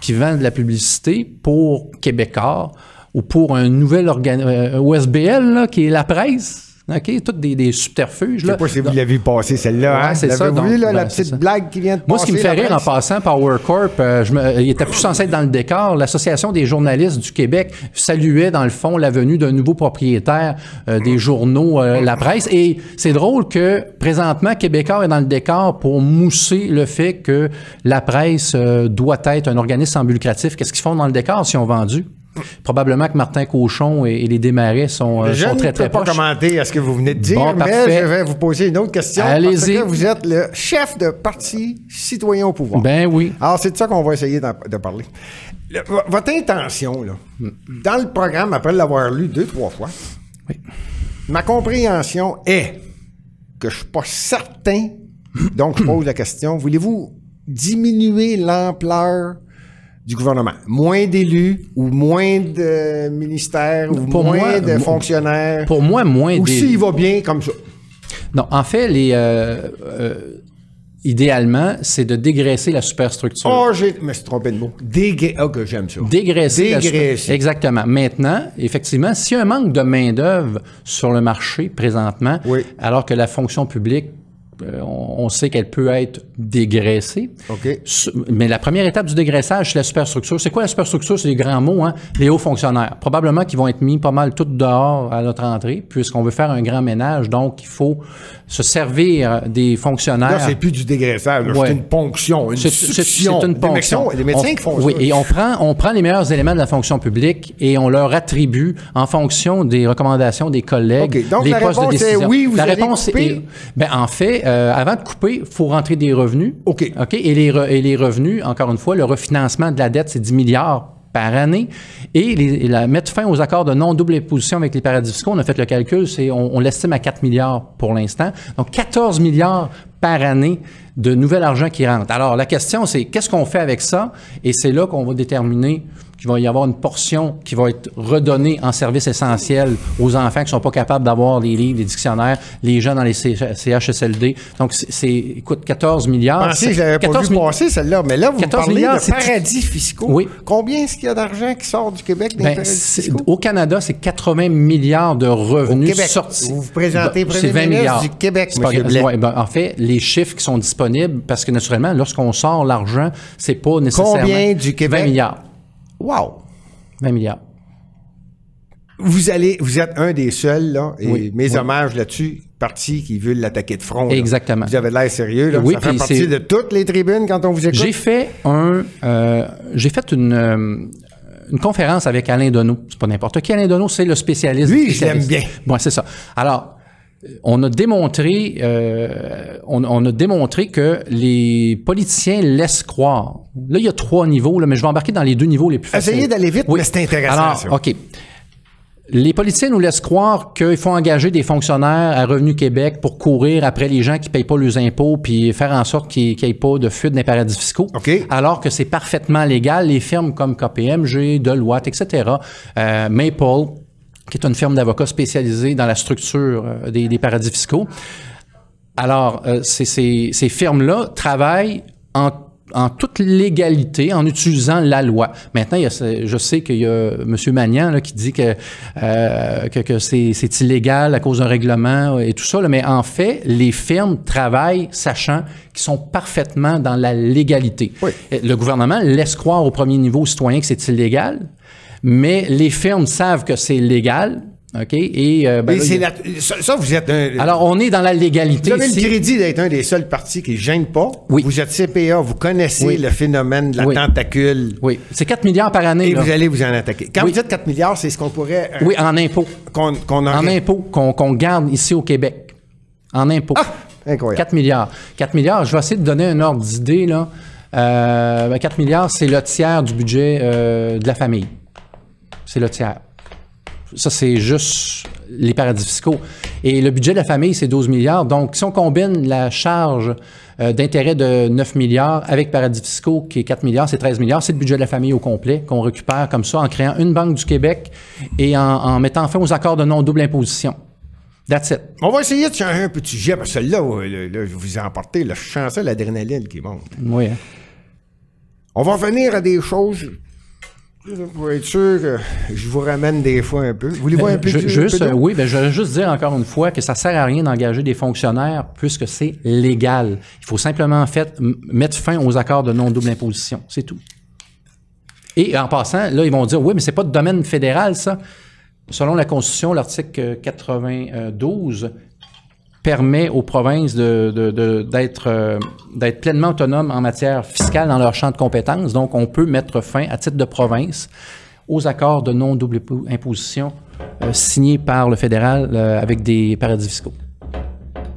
qui vend de la publicité pour Québécois ou pour un nouvel organe euh, OSBL là, qui est la presse? OK? Toutes des, des subterfuges. Je sais pas si vous l'avez passé, celle-là. Hein? c'est ça, L'avez-vous vu, là, la ben, petite blague qui vient de Moi, ce qui me fait rire en passant, Power Corp, euh, je me- il était plus censé être dans le décor. L'Association des journalistes du Québec saluait, dans le fond, la venue d'un nouveau propriétaire euh, des journaux, euh, la presse. Et c'est drôle que, présentement, Québécois est dans le décor pour mousser le fait que la presse euh, doit être un organisme sans but lucratif. Qu'est-ce qu'ils font dans le décor s'ils ont vendu? Probablement que Martin Cochon et, et les Desmarais sont, euh, Je sont ne très, peux très pas proches. commenter à ce que vous venez de dire, Bon, mais parfait. je vais vous poser une autre question. Allez-y. Parce que vous êtes le chef de parti citoyen au pouvoir. Ben oui. Alors, c'est de ça qu'on va essayer de parler. Le- vo- votre intention, là, dans le programme, après l'avoir lu deux, trois fois, Oui. ma compréhension est que je suis pas certain, donc je pose la question, voulez-vous diminuer l'ampleur du gouvernement? Moins d'élus ou moins de ministères ou Pour moins moi, de fonctionnaires? Pour moi, moins ou des... s'il va bien comme ça? Non, en fait, les, euh, euh, idéalement, c'est de dégraisser la superstructure. Oh, j'ai... me suis trompé de mot. Dégra... Oh, que j'aime ça. Dégraisser. la super- Dégraisser. Exactement. Maintenant, effectivement, s'il y a un manque de main-d'œuvre sur le marché présentement, Oui. alors que la fonction publique, on, on sait qu'elle peut être dégraissée. Mais la première étape du dégraissage, c'est la superstructure. C'est quoi la superstructure? C'est des grands mots, hein? Les hauts fonctionnaires. Probablement qu'ils vont être mis pas mal tout dehors à notre entrée, puisqu'on veut faire un grand ménage. Donc, il faut se servir des fonctionnaires. Là, c'est plus du dégraissage. Ouais. C'est une ponction, une C'est- c'est- succion. C'est une Les ponction. médecins, les médecins On- qui font oui, ça. et on prend, on prend les meilleurs éléments de la fonction publique et on leur attribue en fonction des recommandations des collègues OK, donc les la postes de réponse est décision. oui, vous la allez réponse couper? est, ben, en fait, euh, avant de couper, il faut rentrer des revenus. OK. OK? Et les, re- et les revenus, encore une fois, le refinancement de la dette, c'est 10 milliards par année. Et, les, et la, mettre fin aux accords de non-double imposition avec les paradis fiscaux, on a fait le calcul, c'est on, on l'estime à 4 milliards pour l'instant. Donc, 14 milliards par année de nouvel argent qui rentre. Alors, la question, c'est qu'est-ce qu'on fait avec ça? Et c'est là qu'on va déterminer qu'il va y avoir une portion qui va être redonnée en service essentiel aux enfants qui ne sont pas capables d'avoir les livres, les dictionnaires, les gens dans les CHSLD. Donc, c'est- écoute, 14 milliards. Que je l'avais pas 14 vu mi- passer, celle-là. Mais là, vous me 14 parlez milliards, de paradis fiscaux. Oui. Combien est-ce qu'il y a d'argent qui sort du Québec des Ben, paradis c'est- fiscaux? au Canada, c'est 80 milliards de revenus sortis. Vous vous présentez Ben, premier c'est 20 ministre milliards du Québec, C'est pas. Ouais, ben, en fait, les chiffres qui sont disponibles, parce que naturellement, lorsqu'on sort l'argent, c'est pas nécessairement Combien du Québec? 20 milliards. Wow! 20 milliards. Vous allez, vous êtes un des seuls, là, et Oui, mes oui. hommages là-dessus, partis qui veulent l'attaquer de front. là. Exactement. Vous avez l'air sérieux, là. Oui, Ça fait partie de toutes les tribunes quand on vous écoute. J'ai fait un, euh, j'ai fait une, euh, une conférence avec Alain Deneau. C'est pas n'importe qui. Alain Deneau, c'est le spécialiste. Lui, je l'aime bien. Bon, c'est ça. Alors, on a démontré, euh, on, on a démontré que les politiciens laissent croire. Là, il y a trois niveaux, là, mais je vais embarquer dans les deux niveaux les plus faciles. Essayez d'aller vite, mais c'est intéressant, Alors, ça. OK. Les politiciens nous laissent croire qu'il faut engager des fonctionnaires à Revenu Québec pour courir après les gens qui payent pas leurs impôts puis faire en sorte qu'il n'y ait pas de fuite des paradis fiscaux. OK. Alors que c'est parfaitement légal. Les firmes comme KPMG, Deloitte, etc., euh, Maple, qui est une firme d'avocats spécialisée dans la structure euh, des, des paradis fiscaux. Alors, euh, ces, ces- ces firmes-là travaillent en, en toute légalité, en utilisant la loi. Maintenant, il y a je sais qu'il y a M. Magnan là, qui dit que, euh, que, que c'est, c'est illégal à cause d'un règlement et tout ça, là, mais en fait, les firmes travaillent sachant qu'ils sont parfaitement dans la légalité. Oui. Le gouvernement laisse croire au premier niveau aux citoyens que c'est illégal, mais les firmes savent que c'est légal. OK? Et, euh, ben là, il la- ça, ça, vous êtes un. Alors, on est dans la légalité. vous avez le crédit d'être un des seuls partis qui ne gêne pas. Oui. Vous êtes CPA, vous connaissez Oui. le phénomène de la Oui. tentacule. Oui, c'est 4 milliards par année. Et là. vous allez vous en attaquer. Quand vous dites 4 milliards, c'est ce qu'on pourrait. euh, Oui, en impôts. Qu'on qu'on En impôts qu'on garde ici au Québec. En impôts. Ah! Incroyable. 4 milliards. 4 milliards, je vais essayer de donner un ordre d'idée. là. Euh, ben, 4 milliards, c'est le tiers du budget euh, de la famille. C'est le tiers. Ça, c'est juste les paradis fiscaux. Et le budget de la famille, c'est 12 milliards. Donc, si on combine la charge euh, d'intérêt de 9 milliards avec paradis fiscaux, qui est 4 milliards, c'est 13 milliards, c'est le budget de la famille au complet qu'on récupère comme ça en créant une banque du Québec et en, en mettant fin aux accords de non-double imposition. That's it. On va essayer de changer un peu de sujet, parce que là, là, là, je vous ai emporté, sens ça, l'adrénaline qui monte. Oui. hein. On va revenir à des choses Pour être sûr que je vous ramène des fois un peu. Voulez-vous un peu Je- juste, un peu oui, ben, je vais juste dire encore une fois que ça sert à rien d'engager des fonctionnaires puisque c'est légal. Il faut simplement en fait mettre fin aux accords de non-double imposition. C'est tout. Et en passant, là, ils vont dire, oui, mais c'est pas de domaine fédéral, ça. Selon la Constitution, l'article 92 permet aux provinces de, de- de- d'être, euh, d'être pleinement autonomes en matière fiscale dans leur champ de compétences. Donc, on peut mettre fin, à titre de province, aux accords de non-double impo- imposition euh, signés par le fédéral euh, avec des paradis fiscaux.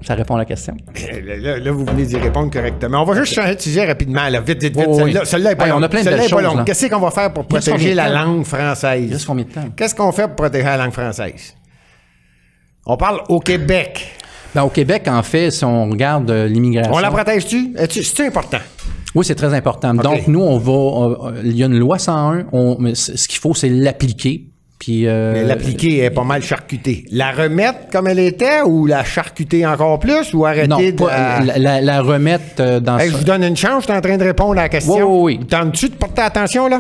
Ça répond à la question. Là, vous venez d'y répondre correctement. On va juste changer de sujet rapidement, là, vite, vite, vite. Oui, oui, celle-là, pas Hey, on longue. a plein de belles choses. Qu'est-ce qu'on va faire pour protéger la langue française? Qu'est-ce qu'on fait pour protéger la langue française? On parle au Québec. Ben, au Québec, en fait, si on regarde euh, l'immigration... On la protège-tu? C'est important? Oui, c'est très important. Donc, nous, on va... euh, il y a une loi 101. On, mais c- ce qu'il faut, c'est l'appliquer. Puis, euh, Mais L'appliquer est pas mal charcutée. La remettre comme elle était ou la charcuter encore plus ou arrêter non, de... pas, la, la- la remettre dans... Hey, je vous donne une chance, je suis en train de répondre à la question. Oui, oui, oui. Tentes-tu de porter attention, là?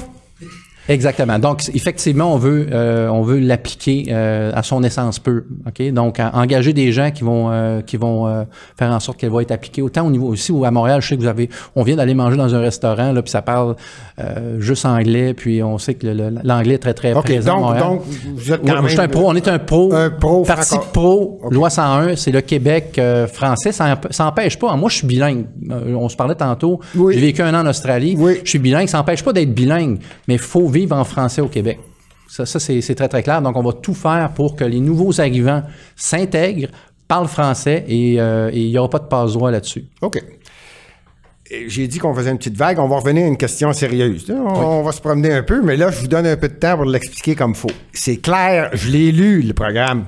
Exactement. Donc, effectivement, on veut, euh, on veut l'appliquer euh, à son essence peu. Ok? Donc, à- engager des gens qui vont, euh, qui vont euh, faire en sorte qu'elle va être appliquée autant au niveau aussi ou à Montréal. Je sais que vous avez, on vient d'aller manger dans un restaurant là, puis ça parle euh, juste anglais, puis on sait que l'anglais est très très OK, présent. à donc, Montréal. donc vous êtes je suis un pro. On est un pro. Un pro Parti pro, loi 101, c'est le Québec euh, français. Ça emp- ça n'empêche pas. Moi, je suis bilingue. On se parlait tantôt. Oui. J'ai vécu un an en Australie. Oui. Je suis bilingue. Ça n'empêche pas d'être bilingue, mais faut vivre en français au Québec. Ça, ça c'est très, très clair. Donc, on va tout faire pour que les nouveaux arrivants s'intègrent, parlent français et euh, il n'y aura pas de passe-droit là-dessus. OK. J'ai dit qu'on faisait une petite vague. On va revenir à une question sérieuse. On, on va se promener un peu, mais là, je vous donne un peu de temps pour l'expliquer comme faut. C'est clair, je l'ai lu, le programme.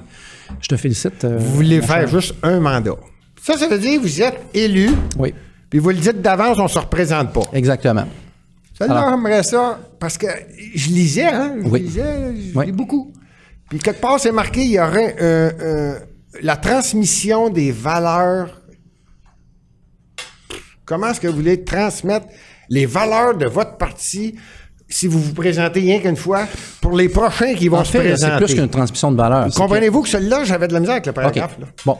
Je te félicite. euh, Vous voulez faire cher. juste un mandat. Ça, ça veut dire que vous êtes élu, Oui, puis vous le dites d'avance, on se représente pas. exactement. Celle-là, j'aimerais ça, parce que je lisais, hein, je Oui. lisais, je Oui. lis beaucoup. Puis quelque part, c'est marqué, il y aurait euh, euh, la transmission des valeurs. Comment est-ce que vous voulez transmettre les valeurs de votre parti si vous vous présentez rien qu'une fois pour les prochains qui vont En se fait, c'est présenter? plus qu'une transmission de valeur. C'est que- Comprenez-vous que celui-là, j'avais de la misère avec le paragraphe. là? Bon.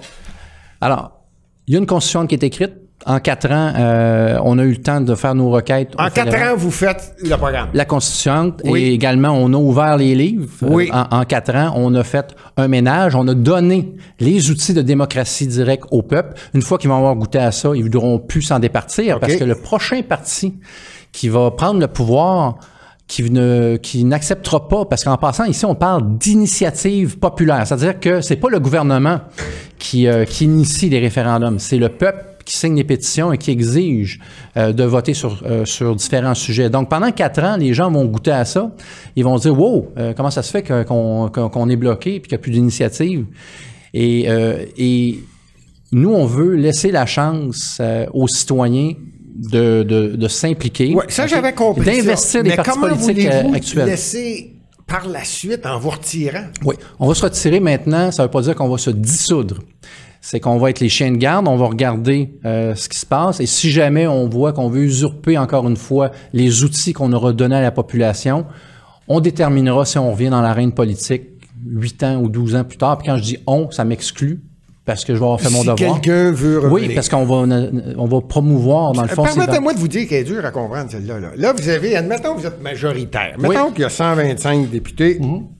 Alors, il y a une constitution qui est écrite. En quatre ans, euh, on a eu le temps de faire nos requêtes. En quatre ans, vous faites le programme. La constituante Oui. et également, on a ouvert les livres. Euh, Oui. en, en quatre ans, on a fait un ménage. On a donné les outils de démocratie directe au peuple. Une fois qu'ils vont avoir goûté à ça, ils ne voudront plus s'en départir parce que le prochain parti qui va prendre le pouvoir qui ne qui n'acceptera pas parce qu'en passant ici on parle d'initiative populaire, c'est-à-dire que c'est pas le gouvernement qui euh, qui initie les référendums, c'est le peuple qui signe les pétitions et qui exige euh, de voter sur euh, sur différents sujets. Donc pendant quatre ans, les gens vont goûter à ça, ils vont dire wow, euh, comment ça se fait qu'on est bloqué puis qu'il n'y a plus d'initiative? Et et nous, on veut laisser la chance aux citoyens de, de, de s'impliquer. Ouais, ça, j'avais compris. D'investir des partis politiques actuels? laisser par la suite en vous retirant? Oui, on va se retirer maintenant. Ça ne veut pas dire qu'on va se dissoudre. C'est qu'on va être les chiens de garde, on va regarder euh, ce qui se passe. Et si jamais on voit qu'on veut usurper encore une fois les outils qu'on aura donnés à la population, on déterminera si on revient dans l'arène politique 8 ans ou 12 ans plus tard. Puis quand je dis on, ça m'exclut parce que je vais avoir fait mon si devoir. quelqu'un veut revenir. Oui, parce qu'on va, on va promouvoir, dans le fond, Permettez-moi de vous dire qu'elle est dure à comprendre, celle-là. Là, Là, vous avez, admettons que vous êtes majoritaire. Oui. Mettons qu'il y a 125 députés.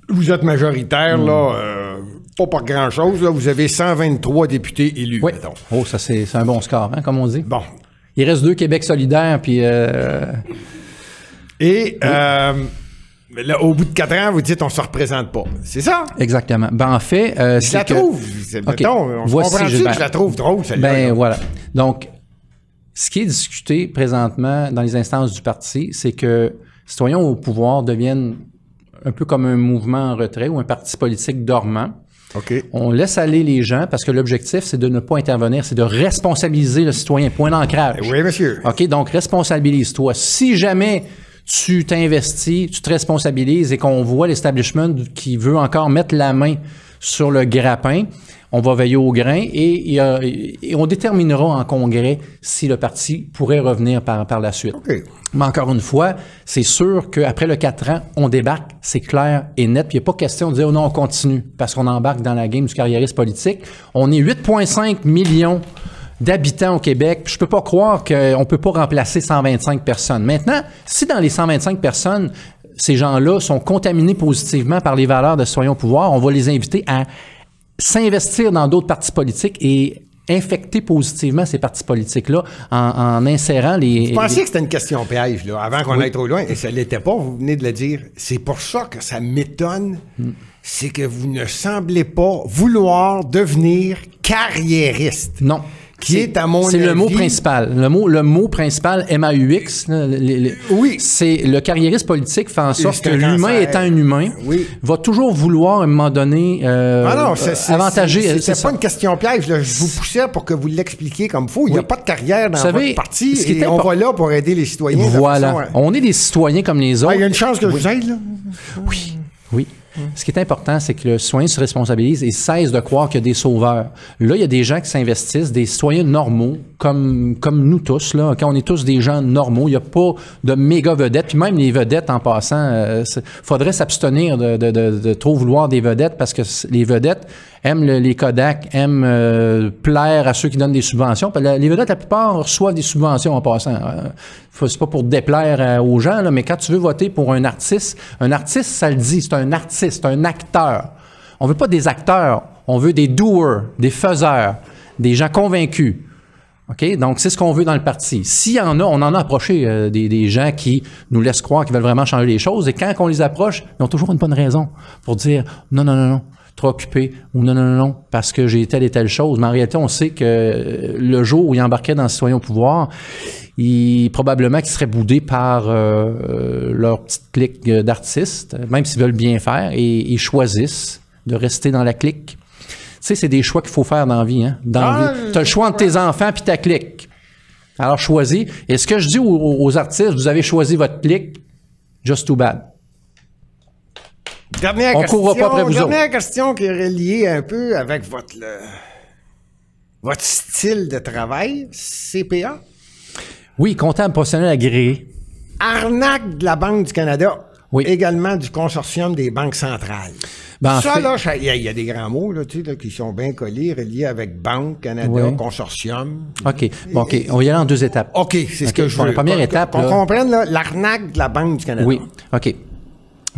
Vous êtes majoritaire, là, euh, pas par grand-chose. Là, vous avez 123 députés élus, Oui. mettons. Oh, ça, c'est un bon score, hein, comme on dit. Bon. Il reste deux Québec solidaires, puis... euh, Et euh, mais là, au bout de 4 ans, vous dites on se représente pas. C'est ça? exactement. Ben, en fait... euh, Je la que- trouve. c'est- OK. Mettons, on Voici, Gilbert. que je la trouve drôle, celle-là? Ben là? voilà. Donc, ce qui est discuté présentement dans les instances du parti, c'est que citoyens au pouvoir deviennent un peu comme un mouvement en retrait ou un parti politique dormant. OK. On laisse aller les gens parce que l'objectif, c'est de ne pas intervenir, c'est de responsabiliser le citoyen. Point d'ancrage. Oui, monsieur. OK, donc responsabilise-toi. Si jamais tu t'investis, tu te responsabilises et qu'on voit l'establishment qui veut encore mettre la main sur le grappin. On va veiller au grain et, et, et, on déterminera en congrès si le parti pourrait revenir par, par la suite. Mais encore une fois, c'est sûr qu'après le 4 ans, on débarque, c'est clair et net. Puis il n'y a pas question de dire oh non, on continue parce qu'on embarque dans la game du carriériste politique. On est 8,5 millions d'habitants au Québec. Puis je peux pas croire qu'on peut pas remplacer 125 personnes. Maintenant, si dans les 125 personnes, ces gens-là sont contaminés positivement par les valeurs de Soyons pouvoir, on va les inviter à s'investir dans d'autres partis politiques et infecter positivement ces partis politiques-là en, en, insérant les... Vous pensiez que c'était une question piège, là, avant qu'on oui. aille trop loin, et ça ne l'était pas, vous venez de le dire. C'est pour ça que ça m'étonne, mm. c'est que vous ne semblez pas vouloir devenir carriériste. Non qui est, à mon C'est le mot principal. Le mot, le mot principal, M-A-U-X, oui. c'est le carriériste politique fait en sorte que l'humain étant un humain, oui. va toujours vouloir à un moment donné euh, ah non, c'est, avantager. C'est pas une question piège. Là. Je vous poussais pour que vous l'expliquiez comme il faut. Il n'y a pas de carrière dans savez, votre parti et on va là pour aider les citoyens. Voilà. Façon, on est des citoyens comme les autres. Il y a une chance que je vous aide. Là. Oui. Oui. Ce qui est important, c'est que le citoyen se responsabilise et cesse de croire qu'il y a des sauveurs. Là, il y a des gens qui s'investissent, des citoyens normaux, comme, comme nous tous. Là. Quand on est tous des gens normaux, il n'y a pas de méga vedettes. Puis même les vedettes, en passant, il euh, faudrait s'abstenir de, de, de, trop vouloir des vedettes parce que les vedettes aiment le, les Kodak, aiment euh, plaire à ceux qui donnent des subventions. Les vedettes, la plupart reçoivent des subventions en passant. Euh, c'est pas pour déplaire aux gens, mais quand tu veux voter pour un artiste, un artiste, ça le dit, c'est un artiste, un acteur. On veut pas des acteurs, on veut des doers, des faiseurs, des gens convaincus. OK? Donc, c'est ce qu'on veut dans le parti. S'il y en a, on en a approché euh, des, des, gens qui nous laissent croire qu'ils veulent vraiment changer les choses. Et quand on les approche, ils ont toujours une bonne raison pour dire non, non, non, non, trop occupé ou non, non, non, non, parce que j'ai telle et telle chose. Mais en réalité, on sait que le jour où ils embarquaient dans Citoyen au pouvoir, ils, probablement qu'ils seraient boudés par euh, leur petite clique d'artistes, même s'ils veulent bien faire, et ils choisissent de rester dans la clique. Tu sais, c'est des choix qu'il faut faire dans la vie. Hein? Dans ah. Tu as le choix entre tes enfants puis ta clique. Alors, choisis. Et ce que je dis aux, aux artistes, vous avez choisi votre clique, just too bad. Dernière On question, courra pas après vous dernière autres. question qui est reliée un peu avec votre, le, votre style de travail, CPA. Oui, comptable professionnel agréé. Arnaque de la Banque du Canada. Oui. Également du consortium des banques centrales. Ben, en ça, fait- là, il y, a- il y a des grands mots là, tu sais, là, qui sont bien collés, reliés avec Banque Canada, Oui. consortium. OK. Bon, OK. On va y aller en deux étapes. OK, c'est ce que je Bon, veux. la première étape, Qu'on comprenne là, l'arnaque de la Banque du Canada. Oui, OK.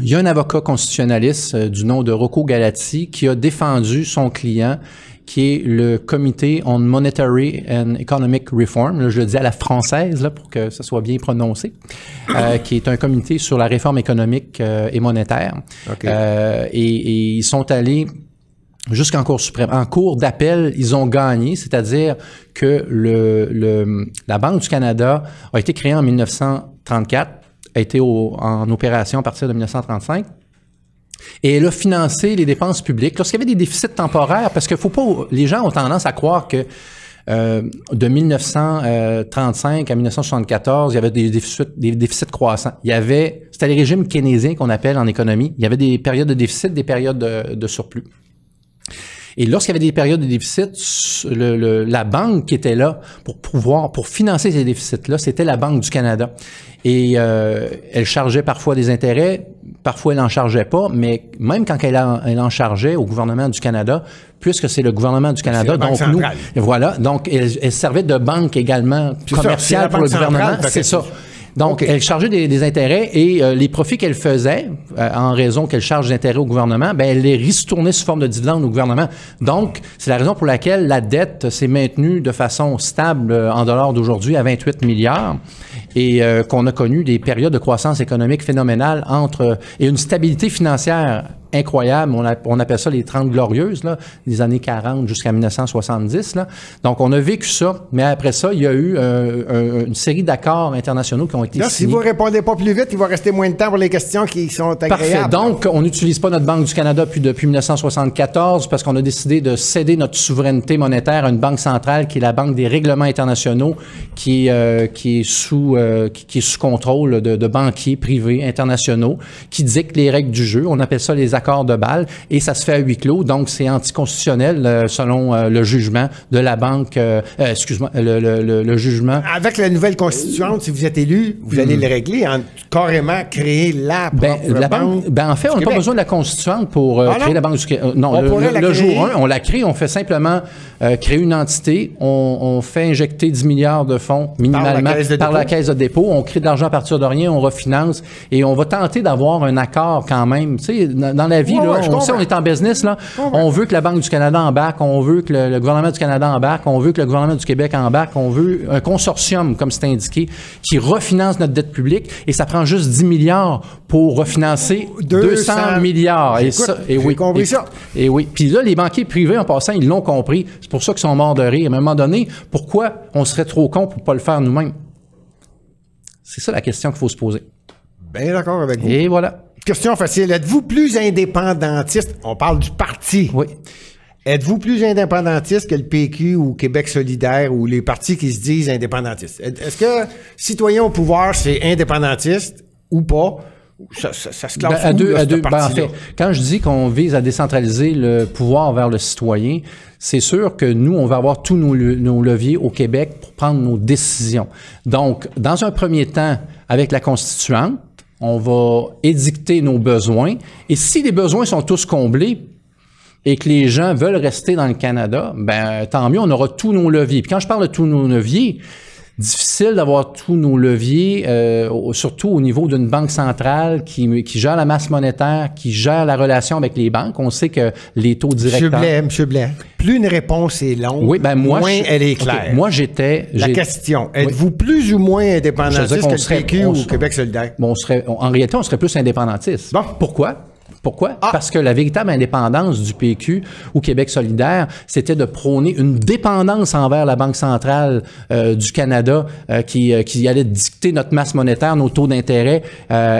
Il y a un avocat constitutionnaliste euh, du nom de Rocco Galati qui a défendu son client qui est le Comité on Monetary and Economic Reform, là, je le dis à la française là, pour que ça soit bien prononcé, euh, qui est un comité sur la réforme économique euh, et monétaire. OK. Euh, et, et ils sont allés jusqu'en Cour suprême. En cours d'appel, ils ont gagné, c'est-à-dire que le, le- la Banque du Canada a été créée en 1934, a été en opération à partir de 1935. Et elle a financé les dépenses publiques lorsqu'il y avait des déficits temporaires, parce que faut pas, les gens ont tendance à croire que euh, de 1935 à 1974, il y avait des déficits, croissants. Il y avait, c'était les régimes keynésiens qu'on appelle en économie. Il y avait des périodes de déficit, des périodes de, de surplus. Et lorsqu'il y avait des périodes de déficit, le- le- la banque qui était là pour pouvoir, pour financer ces déficits-là, c'était la Banque du Canada. Et euh, elle chargeait parfois des intérêts, parfois elle n'en chargeait pas, mais même quand elle en, elle en chargeait au gouvernement du Canada, puisque c'est le gouvernement du Canada, donc nous, voilà, donc elle, elle servait de banque également commerciale pour le gouvernement, c'est ça. Donc, elle chargeait des, des intérêts et euh, les profits qu'elle faisait, euh, en raison qu'elle charge d'intérêts au gouvernement, ben, elle les ristournait sous forme de dividendes au gouvernement. Donc, c'est la raison pour laquelle la dette s'est maintenue de façon stable euh, en dollars d'aujourd'hui à 28 milliards et euh, qu'on a connu des périodes de croissance économique phénoménale entre et une stabilité financière incroyable. On, a- on appelle ça les 30 glorieuses, là, des années 40 jusqu'à 1970. Là. Donc, on a vécu ça, mais après ça, il y a eu euh, un- une série d'accords internationaux qui ont été Là, si signés. vous répondez pas plus vite, il va rester moins de temps pour les questions qui sont agréables. Parfait. Donc, on n'utilise pas notre Banque du Canada depuis, depuis 1974 parce qu'on a décidé de céder notre souveraineté monétaire à une banque centrale qui est la Banque des règlements internationaux, qui, euh, qui, est, sous, euh, qui, qui est sous contrôle de, de banquiers privés internationaux qui dictent les règles du jeu. On appelle ça les les accords de Bâle et ça se fait à huis clos, donc c'est anticonstitutionnel euh, selon euh, le jugement de la banque, euh, excuse-moi, le, le- le- le jugement. Avec la nouvelle constituante, si vous êtes élu, vous allez le régler en carrément créer la Hmm. Ben, la banque. ben en fait, on n'a pas besoin de la constituante pour euh, Ah créer la Banque du Québec. non, On le, la jour 1, on la crée, on fait simplement euh, créer une entité, on, on fait injecter 10 milliards de fonds minimalement caisse de par la caisse de dépôt, on crée de l'argent à partir de rien, on refinance et on va tenter d'avoir un accord quand même. Tu sais, dans, dans la vie, Ouais, là, ouais, je on sait, on est en business, là, on veut que la Banque du Canada embarque, on veut que le, le gouvernement du Canada embarque, on veut que le gouvernement du Québec embarque, on veut un consortium, comme c'est indiqué, qui refinance notre dette publique et ça prend juste 10 milliards pour refinancer 200, 200 milliards. Et ça, et oui, compris et- ça. Et oui. Puis là, les banquiers privés, en passant, ils l'ont compris. C'est pour ça qu'ils sont morts de rire. À un moment donné, pourquoi on serait trop con pour pas le faire nous-mêmes? C'est ça la question qu'il faut se poser. Bien d'accord avec vous. Et voilà. Question facile. Êtes-vous plus indépendantiste? On parle du parti. Oui. Êtes-vous plus indépendantiste que le PQ ou Québec solidaire ou les partis qui se disent indépendantistes? Est-ce que citoyen au pouvoir, c'est indépendantiste ou pas? Ça, ça- ça se classe Ben, à deux, là, à deux, ben, en fait, quand je dis qu'on vise à décentraliser le pouvoir vers le citoyen, c'est sûr que nous, on va avoir tous nos leviers au Québec pour prendre nos décisions. Donc, dans un premier temps, avec la constituante, on va édicter nos besoins. Et si les besoins sont tous comblés, et que les gens veulent rester dans le Canada, ben tant mieux, on aura tous nos leviers. Puis quand je parle de tous nos leviers, difficile d'avoir tous nos leviers, euh, surtout au niveau d'une banque centrale qui, qui gère la masse monétaire, qui gère la relation avec les banques. On sait que les taux Monsieur directeurs... Blais, Monsieur Blais, plus une réponse est longue, Oui, ben moi, moins je- elle est claire. moi, j'étais... La question, êtes-vous plus ou moins indépendantiste que le serait- PQ on ou Québec solidaire? Bon, on serait, on- en réalité, on serait plus indépendantiste. Bon. Pourquoi? Pourquoi? Ah. Parce que la véritable indépendance du PQ ou Québec solidaire, c'était de prôner une dépendance envers la Banque centrale euh, du Canada euh, qui, euh, qui allait dicter notre masse monétaire, nos taux d'intérêt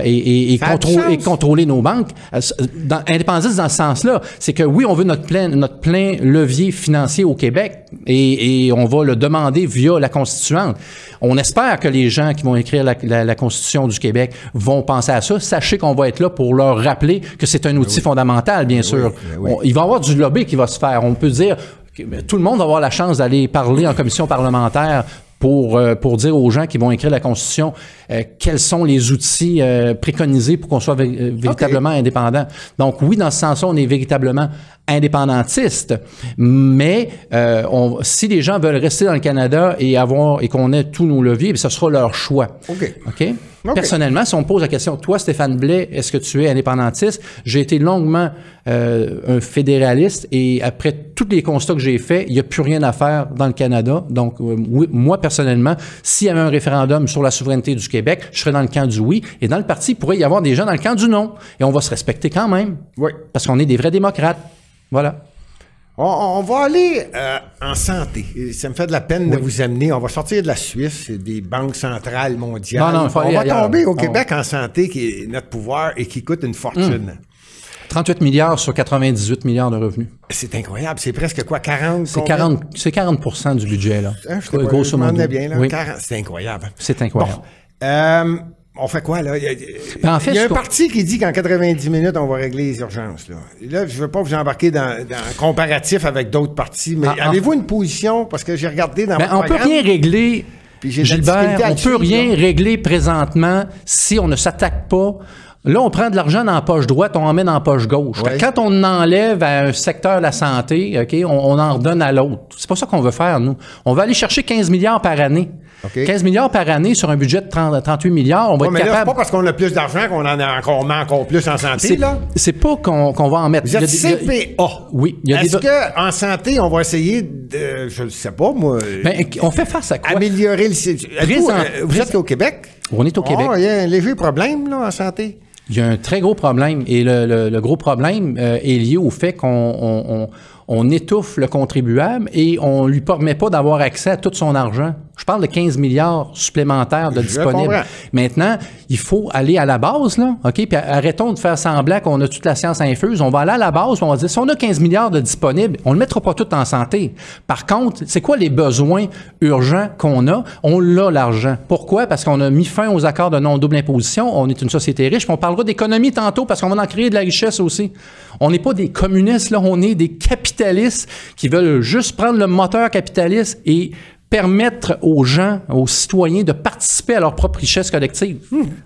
et, contrôle- contrôler nos banques. Euh, Dans, ce sens-là, c'est que oui, on veut notre plein, notre plein levier financier au Québec et, et on va le demander via la constituante. On espère que les gens qui vont écrire la, la- la Constitution du Québec vont penser à ça. Sachez qu'on va être là pour leur rappeler que c'est un outil fondamental, bien sûr. ben oui. On- il va y avoir du lobby qui va se faire. On peut dire que ben, tout le monde va avoir la chance d'aller parler en commission parlementaire pour, euh, pour dire aux gens qui vont écrire la Constitution euh, quels sont les outils euh, préconisés pour qu'on soit vé- véritablement indépendant. Donc oui, dans ce sens-là, on est véritablement indépendantiste, mais euh, on- si les gens veulent rester dans le Canada et avoir et qu'on ait tous nos leviers, bien, ce sera leur choix. OK. OK? Personnellement, si on me pose la question, toi, Stéphane Blais, est-ce que tu es indépendantiste? J'ai été longuement euh, un fédéraliste et après tous les constats que j'ai faits, il n'y a plus rien à faire dans le Canada. Donc, euh, oui, moi, personnellement, s'il y avait un référendum sur la souveraineté du Québec, je serais dans le camp du oui. Et dans le parti, il pourrait y avoir des gens dans le camp du non. Et on va se respecter quand même. Oui. Parce qu'on est des vrais démocrates. Voilà. On, on va aller euh, en santé. Et Ça me fait de la peine de vous amener. On va sortir de la Suisse et des banques centrales mondiales. Non, non, on va ailleurs. tomber au On- Québec en santé, qui est notre pouvoir et qui coûte une fortune. 38 milliards sur 98 milliards de revenus. C'est incroyable. C'est presque quoi, 40? C'est combien? 40, c'est 40% du budget, là. Hein, je Grosso modo. bien, là. Oui. 40, c'est incroyable. C'est incroyable. Bon. Euh, on fait quoi, là? Il y a, Ben, en fait, il y a un parti qui dit qu'en 90 minutes, on va régler les urgences. Là, là je veux pas vous embarquer dans, dans un comparatif avec d'autres partis, mais Ah, ah. avez-vous une position? Parce que j'ai regardé dans Ben, votre on peut programme, rien régler. Gilbert, on le peut rien là. régler présentement si on ne s'attaque pas. Là, on prend de l'argent dans la poche droite, on en met dans la poche gauche. Ouais. Quand on enlève à un secteur de la santé, OK, on, on en redonne à l'autre. C'est pas ça qu'on veut faire, nous. On va aller chercher 15 milliards par année. OK. 15 milliards par année sur un budget de 30 38 milliards, on va Ouais, être mais là, capable. pas parce qu'on a plus d'argent qu'on en a encore, met encore plus en santé, C'est là. c'est pas qu'on qu'on va en mettre. Vous êtes CPA. Oui, il y a Est-ce des- qu'en santé, on va essayer de, je ne sais pas, moi, Ben, on fait face à quoi? améliorer le... Présent- euh, vous êtes au Québec? On est au Québec. Ah, il y a un léger problème, là, en santé. Il y a un très gros problème et le, le- le gros problème euh, est lié au fait qu'on on, on- on étouffe le contribuable et on lui permet pas d'avoir accès à tout son argent. Je parle de 15 milliards supplémentaires de Je disponibles. comprends. Maintenant, il faut aller à la base, là, OK? Puis arrêtons de faire semblant qu'on a toute la science infuse. On va aller à la base, on va dire, si on a 15 milliards de disponibles, on ne le mettra pas tout en santé. Par contre, c'est quoi les besoins urgents qu'on a? On l'a, l'argent. Pourquoi? Parce qu'on a mis fin aux accords de non-double imposition. On est une société riche. Puis on parlera d'économie tantôt parce qu'on va en créer de la richesse aussi. On n'est pas des communistes, là. On est des capitalistes qui veulent juste prendre le moteur capitaliste et permettre aux gens, aux citoyens de participer à leur propre richesse collective.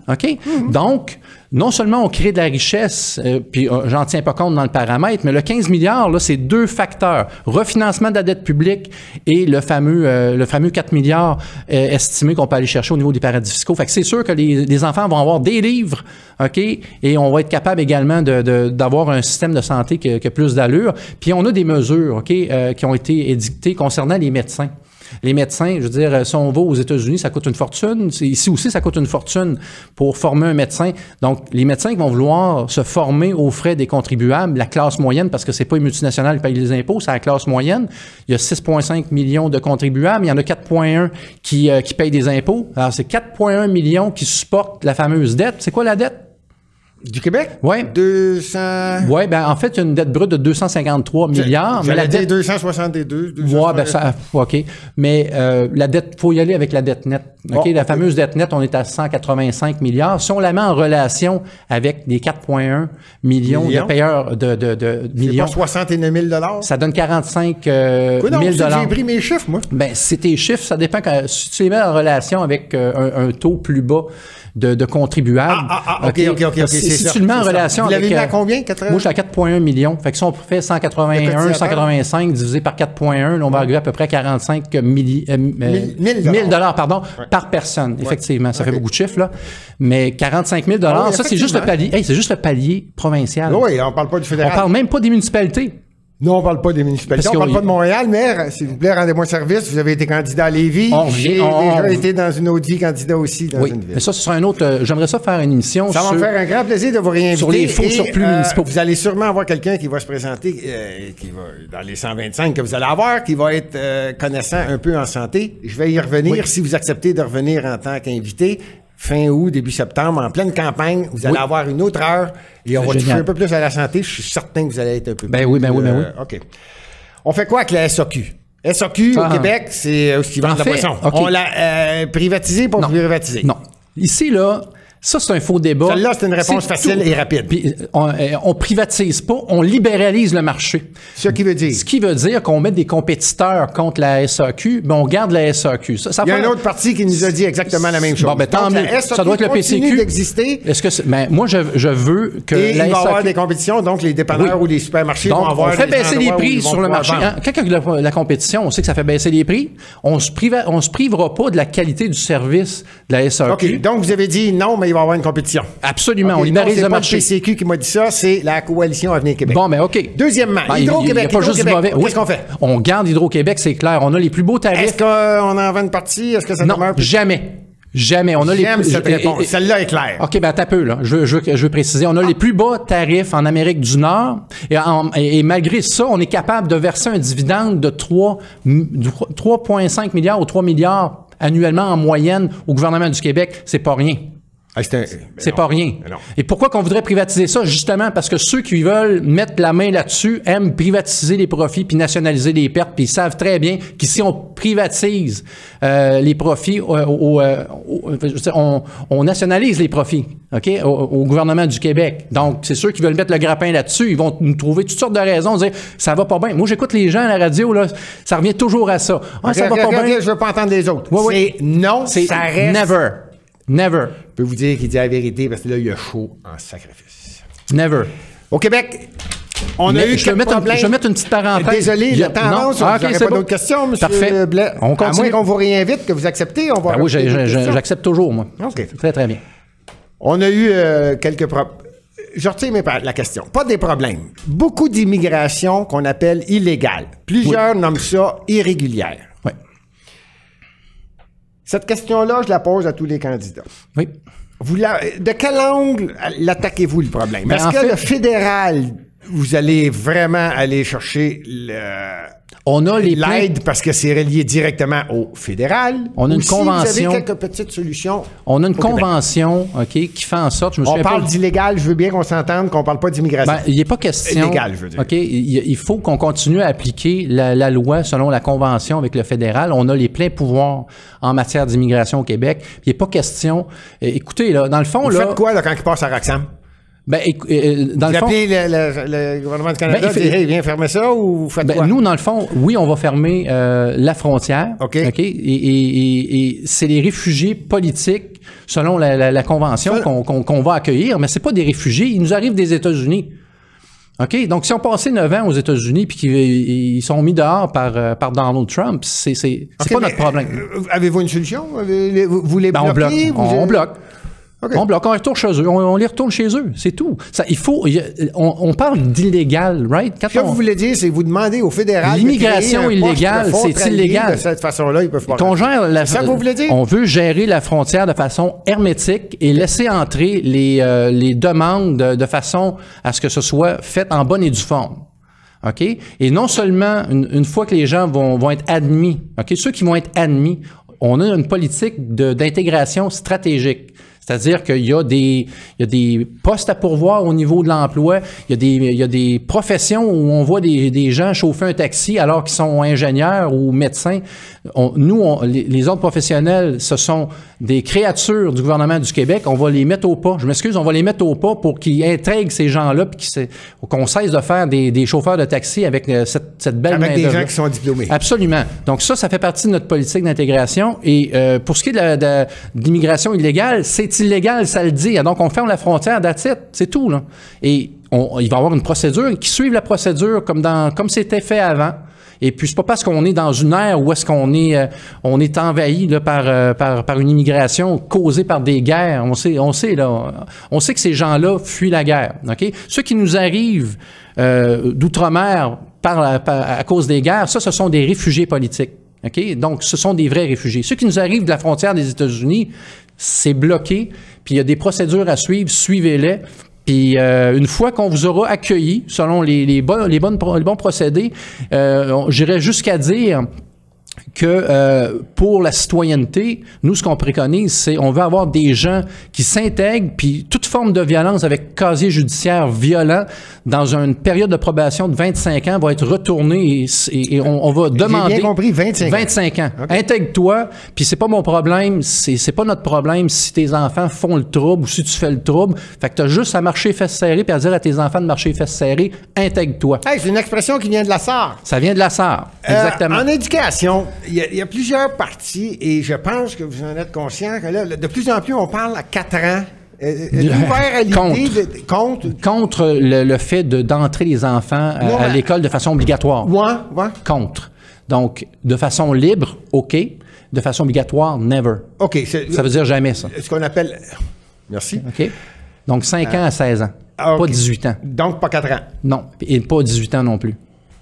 OK? Donc, non seulement on crée de la richesse, euh, puis euh, j'en tiens pas compte dans le paramètre, mais le 15 milliards, là, c'est deux facteurs. Refinancement de la dette publique et le fameux, euh, le fameux 4 milliards estimé qu'on peut aller chercher au niveau des paradis fiscaux. Fait que c'est sûr que les, les enfants vont avoir des livres, OK? Et on va être capable également de- de- d'avoir un système de santé qui, qui a plus d'allure. Puis on a des mesures, OK, qui ont été édictées concernant les médecins. Les médecins, je veux dire, si on va aux États-Unis, ça coûte une fortune. Ici aussi, ça coûte une fortune pour former un médecin. Donc, les médecins qui vont vouloir se former aux frais des contribuables, la classe moyenne, parce que c'est pas une multinationale qui paye les impôts, c'est la classe moyenne. Il y a 6,5 millions de contribuables. Il y en a 4,1 qui, euh, qui payent des impôts. Alors, c'est 4,1 millions qui supportent la fameuse dette. C'est quoi la dette? Du Québec? Ouais. 200... Oui, ben en fait, il y a une dette brute de 253 milliards. Mais la dette 262. Ouais, ben ça, OK. Mais euh, la dette, faut y aller avec la dette nette. OK, Oh, la fameuse dette nette, on est à 185 milliards. Si on la met en relation avec les 4,1 millions de payeurs de, de, de millions, pas 69 000 ça donne 45 euh, Oui, non, 000 c'est que j'ai pris mes chiffres, moi? ben, c'est tes chiffres, ça dépend quand, si tu les mets en relation avec euh, un, un taux plus bas de, de contribuables. Ah, ah, ah, OK, OK, OK, c'est si ça, tu le mets en c'est ça. relation Vous l'avez avec... mis à euh, combien, 80? Moi, je suis à 4,1 millions. Fait que si on fait 181, cotisateur. 185 divisé par 4,1, là, on va arriver à peu près à 45 milli, euh, Mille- mille 1000 dollars. dollars pardon, par personne. Effectivement, ça fait beaucoup de chiffres, là. Mais 45 000 dollars, Ah oui, ça, c'est juste le palier. Hey, c'est juste le palier provincial. Oui, on parle pas du On fédéral. parle même pas des municipalités. Non, on parle pas des municipalités. Parce on parle pas de Montréal, mais s'il vous plaît, rendez-moi service. Vous avez été candidat à Lévis. On J'ai on- déjà été dans une autre vie candidat aussi dans Oui. une ville. Mais ça, ce sera un autre. euh, J'aimerais ça faire une émission Ça va sur. me faire un grand plaisir de vous réinviter. Sur les faux surplus euh, municipaux. Vous allez sûrement avoir quelqu'un qui va se présenter, euh, qui va dans les 125 que vous allez avoir, qui va être euh, connaissant un peu en santé. Je vais y revenir si vous acceptez de revenir en tant qu'invité. Fin août, début septembre, en pleine campagne, vous allez Oui. avoir une autre heure et on va toucher un peu plus à la santé. Je suis certain que vous allez être un peu Ben plus, oui, ben oui, ben oui. OK. On fait quoi avec la SAQ? SAQ Ah. au Québec, c'est euh, ce qui vend En de la. OK. On l'a euh, privatisé pour privatiser. Non. Ici, là, ça, c'est un faux débat. Celle-là, c'est une réponse facile tout. et rapide. Puis, on, euh, on privatise pas, on libéralise le marché. Ce qui veut dire. Ce qui veut dire qu'on met des compétiteurs contre la SAQ, mais on garde la SAQ. Ça, ça Il y a un autre parti qui nous a dit exactement la même chose. Bon, ben, tant mieux. SAQ Ça doit être le PCQ. d'exister. Est-ce que c'est- ben, moi, je, je veux que Et il la va y avoir SAQ des compétitions, donc les dépanneurs Oui. ou les supermarchés Donc, vont avoir on fait baisser les prix sur le marché. Hein, Quand il y a la, la compétition, on sait que ça fait baisser les prix. On se priva, on se privera pas de la qualité du service de la SAQ. OK, donc vous avez dit non, mais il va y avoir une compétition. Absolument, OK, on libérise c'est le pas marché. le PCQ qui m'a dit ça, c'est la coalition Avenir Québec. Bon, ben OK. Deuxièmement, Ben, il- Hydro-Québec. Mauvais. Qu'est-ce qu'on fait? On garde Hydro-Québec, c'est clair. On a les plus beaux tarifs. Est-ce qu'on en vend une partie? Est-ce que ça Non, demeure? jamais. Jamais. On a les J'aime cette réponse. Celle-là est claire. OK, ben t'as peu, là. Je veux, je, veux, je veux préciser. On a les plus bas tarifs en Amérique du Nord. Et, en- et- et malgré ça, on est capable de verser un dividende de 3, de 3,5 milliards ou 3 milliards annuellement en moyenne au gouvernement du Québec. C'est pas rien. Ah, c'est un- C'est ben pas rien. Ben. Et pourquoi qu'on voudrait privatiser ça? Justement parce que ceux qui veulent mettre la main là-dessus aiment privatiser les profits puis nationaliser les pertes, puis ils savent très bien qu'ici on privatise euh, les profits, au- au- euh, au- veux dire, on, on nationalise les profits, ok, au, au gouvernement du Québec. Donc c'est ceux qui veulent mettre le grappin là-dessus, ils vont nous trouver toutes sortes de raisons, dire ça va pas bien. Moi j'écoute les gens à la radio là, ça revient toujours à ça. Ah, ça va pas bien. Je veux pas entendre les autres. Ouais, ouais. C'est non, C'est ça reste. never, never, Je peux vous dire qu'il dit la vérité parce que là, il y a chaud en sacrifice. never. Au Québec, on Mais a eu je, vais quelques mettre un- problèmes. je vais mettre une petite parenthèse. Désolé, le temps avance. Ah, vous ok, n'aurez c'est pas bon. d'autres questions, M. Parfait. Blais? On À moins continue. qu'on vous réinvite, que vous acceptez, on va Ben oui, j'accepte toujours, moi. OK. Très, très bien. On a eu euh, quelques problèmes. Je retire mes la question. Pas des problèmes. Beaucoup d'immigration qu'on appelle illégale. Plusieurs nomment ça irrégulière. Cette question-là, je la pose à tous les candidats. Oui. Vous la- de quel angle l'attaquez-vous le problème? Ben, Est-ce que fait- le fédéral, vous allez vraiment aller chercher le... On a les l'aide parce que c'est relié directement au fédéral. On a une si Vous convention. avez quelques petites solutions. On a une convention, OK, qui fait en sorte, je me On parle pas- d'illégal, je veux bien qu'on s'entende, qu'on parle pas d'immigration. Ben, il n'est pas question. Légal, je veux dire. OK, il, faut qu'on continue à appliquer la, la loi selon la convention avec le fédéral. On a les pleins pouvoirs en matière d'immigration au Québec. Il n'est pas question. euh, écoutez, là, dans le fond, Vous là. faites quoi là, quand il passe à Roxham? Ben, écou- euh, dans Vous le fond. appelez le, le- le gouvernement du Canada, Ben, il fait- hey, viens fermer ça ou vous faites Ben, quoi? nous, dans le fond, oui, on va fermer euh, la frontière. OK. Et, et- et- et c'est les réfugiés politiques, selon la, la- la convention, qu'on va accueillir, mais c'est pas des réfugiés. Ils nous arrivent des États-Unis. OK? Donc, si on passait 9 ans aux États-Unis puis qu'ils ils sont mis dehors par, euh, par Donald Trump, c'est c'est- c'est OK, pas notre problème. euh, Avez-vous une solution? Vous, les Ben, on bloque. bloquez? vous- On, on bloque. OK. On bloque, on retourne chez eux, on, on les retourne chez eux, c'est tout. Ça, il faut, on, on parle d'illégal, right? Quand Ce que on- vous voulez dire, c'est que vous demandez au fédéral. L'immigration illégale, c'est illégal. De cette façon-là, ils peuvent pas. qu'on gère la, ça que vous voulez dire? On veut gérer la frontière de façon hermétique et laisser entrer les, euh, les demandes de, de façon à ce que ce soit fait en bonne et due forme. OK? Et non seulement une, une fois que les gens vont, vont être admis, OK? Ceux qui vont être admis, on a une politique d'intégration stratégique. C'est-à-dire qu'il y a des, y a des postes à pourvoir au niveau de l'emploi. Il y a des, il y a des professions où on voit des, des gens chauffer un taxi alors qu'ils sont ingénieurs ou médecins. On- nous, on- les, les autres professionnels, ce sont des créatures du gouvernement du Québec. On va les mettre au pas. Je m'excuse, on va les mettre au pas pour qu'ils intègrent ces gens-là puis qu'on cesse de faire des, des chauffeurs de taxi avec euh, cette, cette belle Avec des main-d'œuvre-là. gens qui sont diplômés. Absolument. Donc ça, ça fait partie de notre politique d'intégration. Et euh, pour ce qui est de, l'immigration illégale, c'est illégal, ça le dit. Donc on ferme la frontière, it. c'est tout. Là. Et on- il va y avoir une procédure qui suive la procédure comme dans comme c'était fait avant. Et puis c'est pas parce qu'on est dans une ère où est-ce qu'on est euh, on est envahi là, par, euh, par par une immigration causée par des guerres. On sait on sait là on sait que ces gens-là fuient la guerre. Ok? Ceux qui nous arrivent euh, d'outre-mer par, par- à cause des guerres, ça ce sont des réfugiés politiques. OK? Donc, ce sont des vrais réfugiés. Ceux qui nous arrivent de la frontière des États-Unis, c'est bloqué, puis il y a des procédures à suivre, suivez-les. Puis euh, une fois qu'on vous aura accueilli, selon les, bonnes, bons procédés, euh, j'irais jusqu'à dire que euh, pour la citoyenneté, nous, ce qu'on préconise, c'est on veut avoir des gens qui s'intègrent, puis toute forme de violence avec casier judiciaire violent dans une période de probation de 25 ans va être retournée et, et- et on, on va demander... bien compris, 25 ans. 25 ans. Intègre-toi, puis c'est pas mon problème, c'est c'est pas notre problème si tes enfants font le trouble ou si tu fais le trouble. Fait que t'as juste à marcher fesses serrées puis à dire à tes enfants de marcher fesses serrées, intègre-toi. Hey, c'est une expression qui vient de la SAR. Ça vient de la SAR. Euh, Exactement. en éducation, il y, a- il y a plusieurs parties et je pense que vous en êtes conscient que là, de plus en plus, on parle à 4 ans. Euh, euh, à Contre. de, contre. contre le, le fait de- d'entrer les enfants à, à l'école de façon obligatoire. Ouais, ouais. Contre. Donc, de façon libre, OK. De façon obligatoire, never. OK, Ça veut dire jamais, ça. ce qu'on appelle. Merci. OK? Donc, 5 ans à 16 ans. Ah, Pas OK. 18 ans. Donc, pas 4 ans. Non. Et pas 18 ans non plus.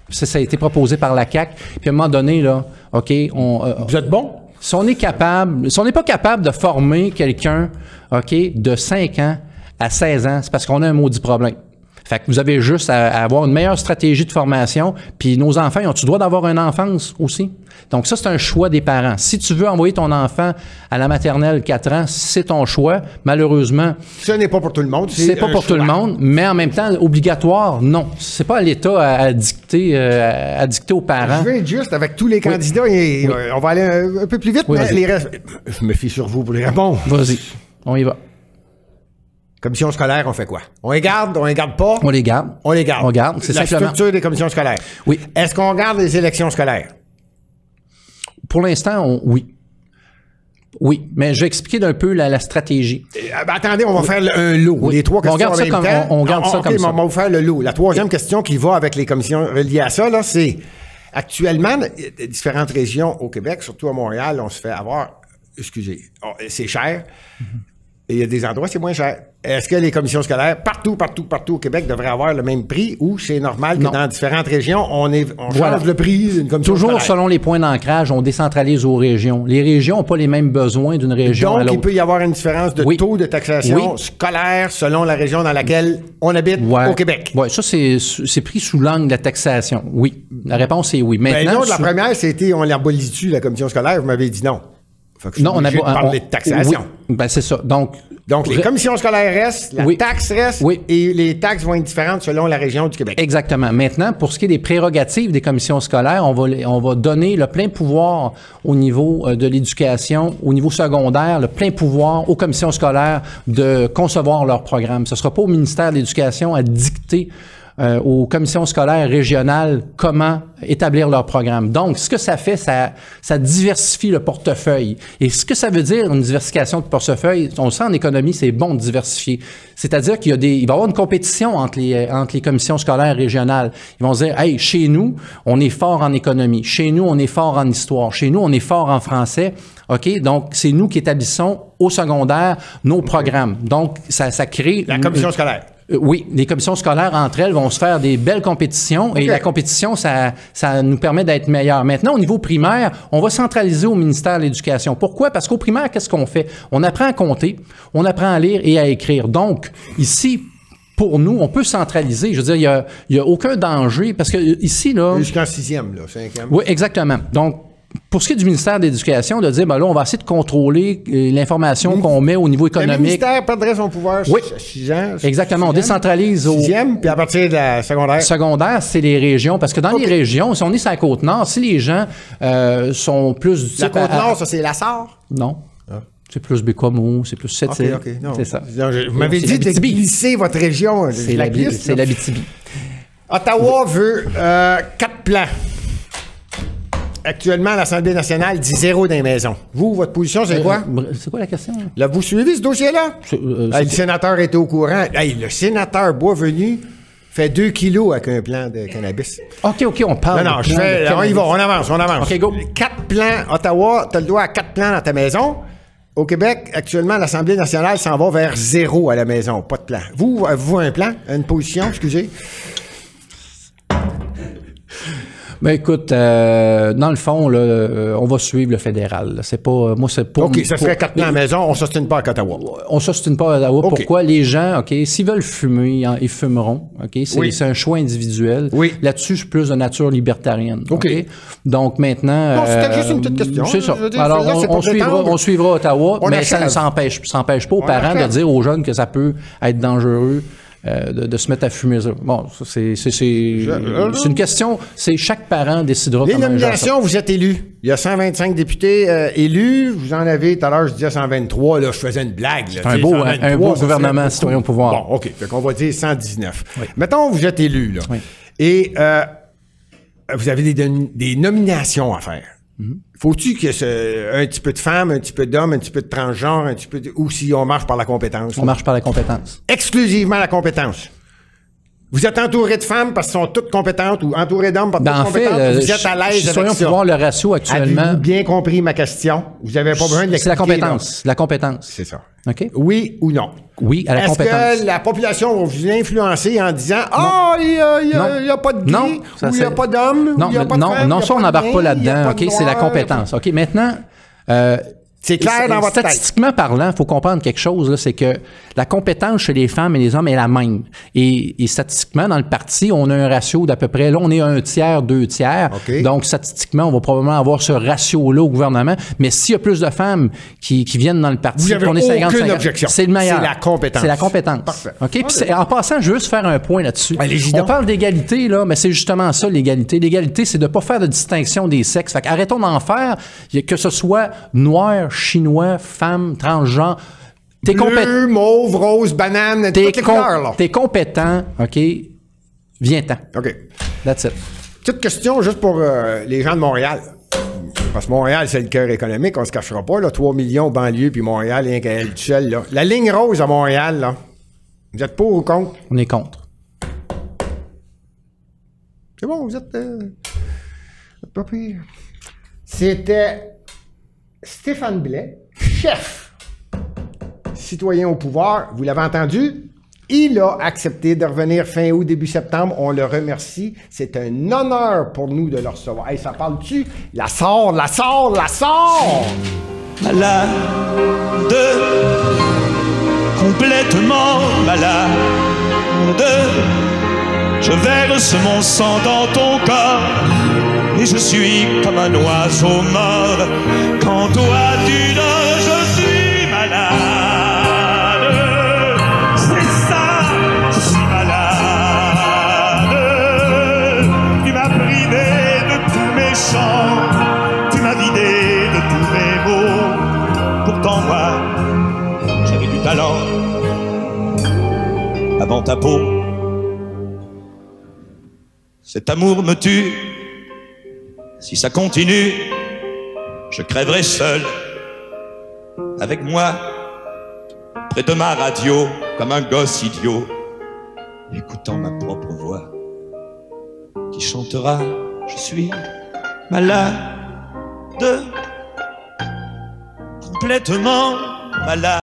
Ça, ça a été proposé par la CAQ. Puis à un moment donné, là, OK, on, euh, Vous êtes bon? si on est capable, si on n'est pas capable de former quelqu'un, OK, de 5 ans à 16 ans, c'est parce qu'on a un maudit problème. Fait que vous avez juste à, à avoir une meilleure stratégie de formation. Puis nos enfants, ils ont-tu droit d'avoir une enfance aussi? Donc ça, c'est un choix des parents. Si tu veux envoyer ton enfant à la maternelle 4 ans, c'est ton choix. Malheureusement, Ce n'est pas pour tout le monde. c'est pas pour tout le monde, mais en même temps, obligatoire, non. C'est pas à l'État à, à dicter, euh, à, dicter aux parents. Je vais être juste avec tous les candidats et euh, on va aller un, un peu plus vite, Oui, mais les restes- Je me fie sur vous pour les répondre. Vas-y, on y va. Commission scolaire, on fait quoi? On les garde, on les garde pas? On les garde. On les garde. On garde, c'est La simplement. structure des commissions scolaires. Oui. Est-ce qu'on garde les élections scolaires? Pour l'instant, on- oui. Oui, mais je vais expliquer d'un peu la, la stratégie. Euh, ben, attendez, on va faire le- un lot. Oui. Les trois On questions garde en ça même comme- temps. on- on garde ça ok, comme ça. On va vous faire le lot. La troisième question qui va avec les commissions reliées à ça, là, c'est actuellement, différentes régions au Québec, surtout à Montréal, on se fait avoir, excusez, oh, c'est cher. Et il y a des endroits, c'est moins cher. Est-ce que les commissions scolaires, partout, partout, partout au Québec, devraient avoir le même prix ou c'est normal que Non. dans différentes régions, on, est, on Voilà. change le prix d'une commission Toujours scolaire? selon les points d'ancrage, on décentralise aux régions. Les régions n'ont pas les mêmes besoins d'une région à Donc, il l'autre. peut y avoir une différence de Oui. taux de taxation Oui. scolaire selon la région dans laquelle on habite Ouais. au Québec. Ouais, ça, c'est, pris sous l'angle de la taxation. Oui. La réponse est oui. Ben Maintenant, non, la sous- première, c'était on l'abolit-tu, la commission scolaire? Vous m'avez dit non. Fait que non, on a de on- de taxation. Oui. Ben, c'est ça. Donc, Donc, les commissions scolaires restent, la Oui. taxe reste, Oui. et les taxes vont être différentes selon la région du Québec. Exactement. Maintenant, pour ce qui est des prérogatives des commissions scolaires, on va, on va donner le plein pouvoir au niveau euh, de l'éducation, au niveau secondaire, le plein pouvoir aux commissions scolaires de concevoir leur programme. Ce ne sera pas au ministère de l'Éducation à dicter euh, aux commissions scolaires régionales comment établir leur programme. Donc, ce que ça fait, ça, ça diversifie le portefeuille. Et ce que ça veut dire, une diversification de portefeuille, on le sait en économie, c'est bon de diversifier. C'est-à-dire qu'il y a des, il va y avoir une compétition entre les, euh, entre les commissions scolaires régionales. Ils vont se dire, hey, chez nous, on est fort en économie. Chez nous, on est fort en histoire. Chez nous, on est fort en français. OK? Donc, c'est nous qui établissons au secondaire nos programmes. Donc, ça, ça crée... La une- commission scolaire. Euh, Oui, les commissions scolaires entre elles vont se faire des belles compétitions et la compétition, ça, ça nous permet d'être meilleurs. Maintenant, au niveau primaire, on va centraliser au ministère de l'Éducation. Pourquoi? Parce qu'au primaire, qu'est-ce qu'on fait? On apprend à compter, on apprend à lire et à écrire. Donc, ici, pour nous, on peut centraliser. Je veux dire, il y a, a aucun danger parce que euh, ici, là... Jusqu'en sixième, là, cinquième. Oui, exactement. Donc, pour ce qui est du ministère de l'Éducation, de dire, ben là, on va essayer de contrôler euh, l'information qu'on met au niveau Le économique. ministère perdrait son pouvoir Oui. six ans. Exactement. On décentralise au, Sixième, puis à partir de la secondaire. secondaire, c'est les régions. Parce que dans les régions, si on est sur la côte nord, si les gens euh, sont plus du La Côte-Nord, ça, c'est la Sarre? Non. C'est plus Bécomo, c'est plus non. C'est ça. Non, je- vous m'avez dit de glisser votre région. C'est glisse, c'est l'Abitibi. Ottawa veut euh, quatre plans. Actuellement, l'Assemblée nationale dit zéro dans les maisons. Vous, votre position, c'est quoi? Euh, C'est quoi la question? Là, vous suivez ce dossier-là? Euh, le sénateur était au courant. Hey, le sénateur Boisvenu fait 2 kilos avec un plan de cannabis. OK, OK, on parle. Non, non, je fais. On y va, on avance, on avance. OK, go. Quatre plans. Ottawa, tu as le droit à quatre plans dans ta maison. Au Québec, actuellement, l'Assemblée nationale s'en va vers zéro à la maison. Pas de plan. Vous, avez-vous un plan? Une position, excusez? Ben écoute, euh, dans le fond, là, euh, on va suivre le fédéral. C'est pas, euh, moi, c'est pas. OK, ça serait quatre plans à la maison. On ne s'ostine pas à Ottawa. On s'ostine pas à Ottawa. Pourquoi? Les gens, OK, s'ils veulent fumer, ils fumeront. OK, c'est Oui. un choix individuel. Oui. Là-dessus, je suis plus de nature libertarienne. OK. Donc maintenant, Non, c'était euh, juste une petite question. C'est ça. Dire, Alors là, on, suivra, on suivra Ottawa, On mais ça ne s'empêche, pas aux parents achève. de dire aux jeunes que ça peut être dangereux. Euh, de, de se mettre à fumer ça. Bon, ça, c'est c'est c'est euh, c'est une question. C'est chaque parent décidera Les nominations, vous êtes élus. Il y a 125 députés euh, élus. Vous en avez, tout à l'heure, je disais 123. Là, je faisais une blague. C'est un beau- 123, un beau gouvernement citoyen au pouvoir. Bon, OK. Fait qu'on va dire 119. Mettons, vous êtes élu, là. Oui. Et euh, vous avez des, des nominations à faire. Mm-hmm. Faut-tu que ce, un petit peu de femmes, un petit peu d'hommes, un petit peu de transgenres, un petit peu de, ou si on marche par la compétence? On marche par la compétence. Exclusivement la compétence. Vous êtes entouré de femmes parce qu'elles sont toutes compétentes ou entouré d'hommes parce Ben, toutes en fait, compétentes. euh, vous êtes à l'aise soyons avec ça. pouvoir le ratio actuellement. Avez-vous bien compris ma question? Vous n'avez pas besoin de C'est la compétence. La compétence. C'est ça. OK? Oui ou non? Oui, à la Est-ce compétence. que la population va vous influencer en disant Ah, il n'y a, a- a pas de gay, Non, ou ça, il n'y a pas d'homme, Non, ou il n'y a pas de non, femme, non, ça, on n'embarque pas là-dedans. OK? C'est la compétence. OK? Maintenant, euh, C'est clair dans votre tête. Statistiquement parlant, il faut comprendre quelque chose, là, c'est que la compétence chez les femmes et les hommes est la même. Et, et statistiquement, dans le parti, on a un ratio d'à peu près, là, on est un tiers, deux tiers. Donc, statistiquement, on va probablement avoir ce ratio-là au gouvernement. Mais s'il y a plus de femmes qui, qui viennent dans le parti, qu'on est 50, aucune 50, objection. c'est le meilleur. C'est la compétence. C'est la compétence. Parfait. OK? Puis en passant, je veux juste faire un point là-dessus. On parle d'égalité, là, mais c'est justement ça, l'égalité. L'égalité, c'est de ne pas faire de distinction des sexes. Fait arrêtons d'en faire, que ce soit noir, chinois, femme, transgenre. T'es compétent. Mauve, rose, banane, T'es toutes les couleurs, là. t'es compétent, OK? Viens-t'en. OK. That's it. Petite question juste pour euh, les gens de Montréal. Parce que Montréal, c'est le cœur économique, on se cachera pas, là. 3 millions banlieue, puis Montréal, rien qu'à elle seule, là. La ligne rose à Montréal, là. Vous êtes pour ou contre? On est contre. C'est bon, vous êtes. euh, vous êtes pas pire. C'était Stéphane Blais, chef citoyen au pouvoir. Vous l'avez entendu? Il a accepté de revenir fin août, début septembre. On le remercie. C'est un honneur pour nous de le recevoir. Hey, ça parle-tu? La sort, la sort, la sort! Malade, complètement malade. Je verse mon sang dans ton corps et je suis comme un oiseau mort. Quand toi tu dors, tu m'as vidé de tous mes mots. Pourtant moi, j'avais du talent avant ta peau. Cet amour me tue. Si ça continue, je crèverai seul. Avec moi, près de ma radio, comme un gosse idiot, écoutant ma propre voix, qui chantera Je suis malade, complètement malade.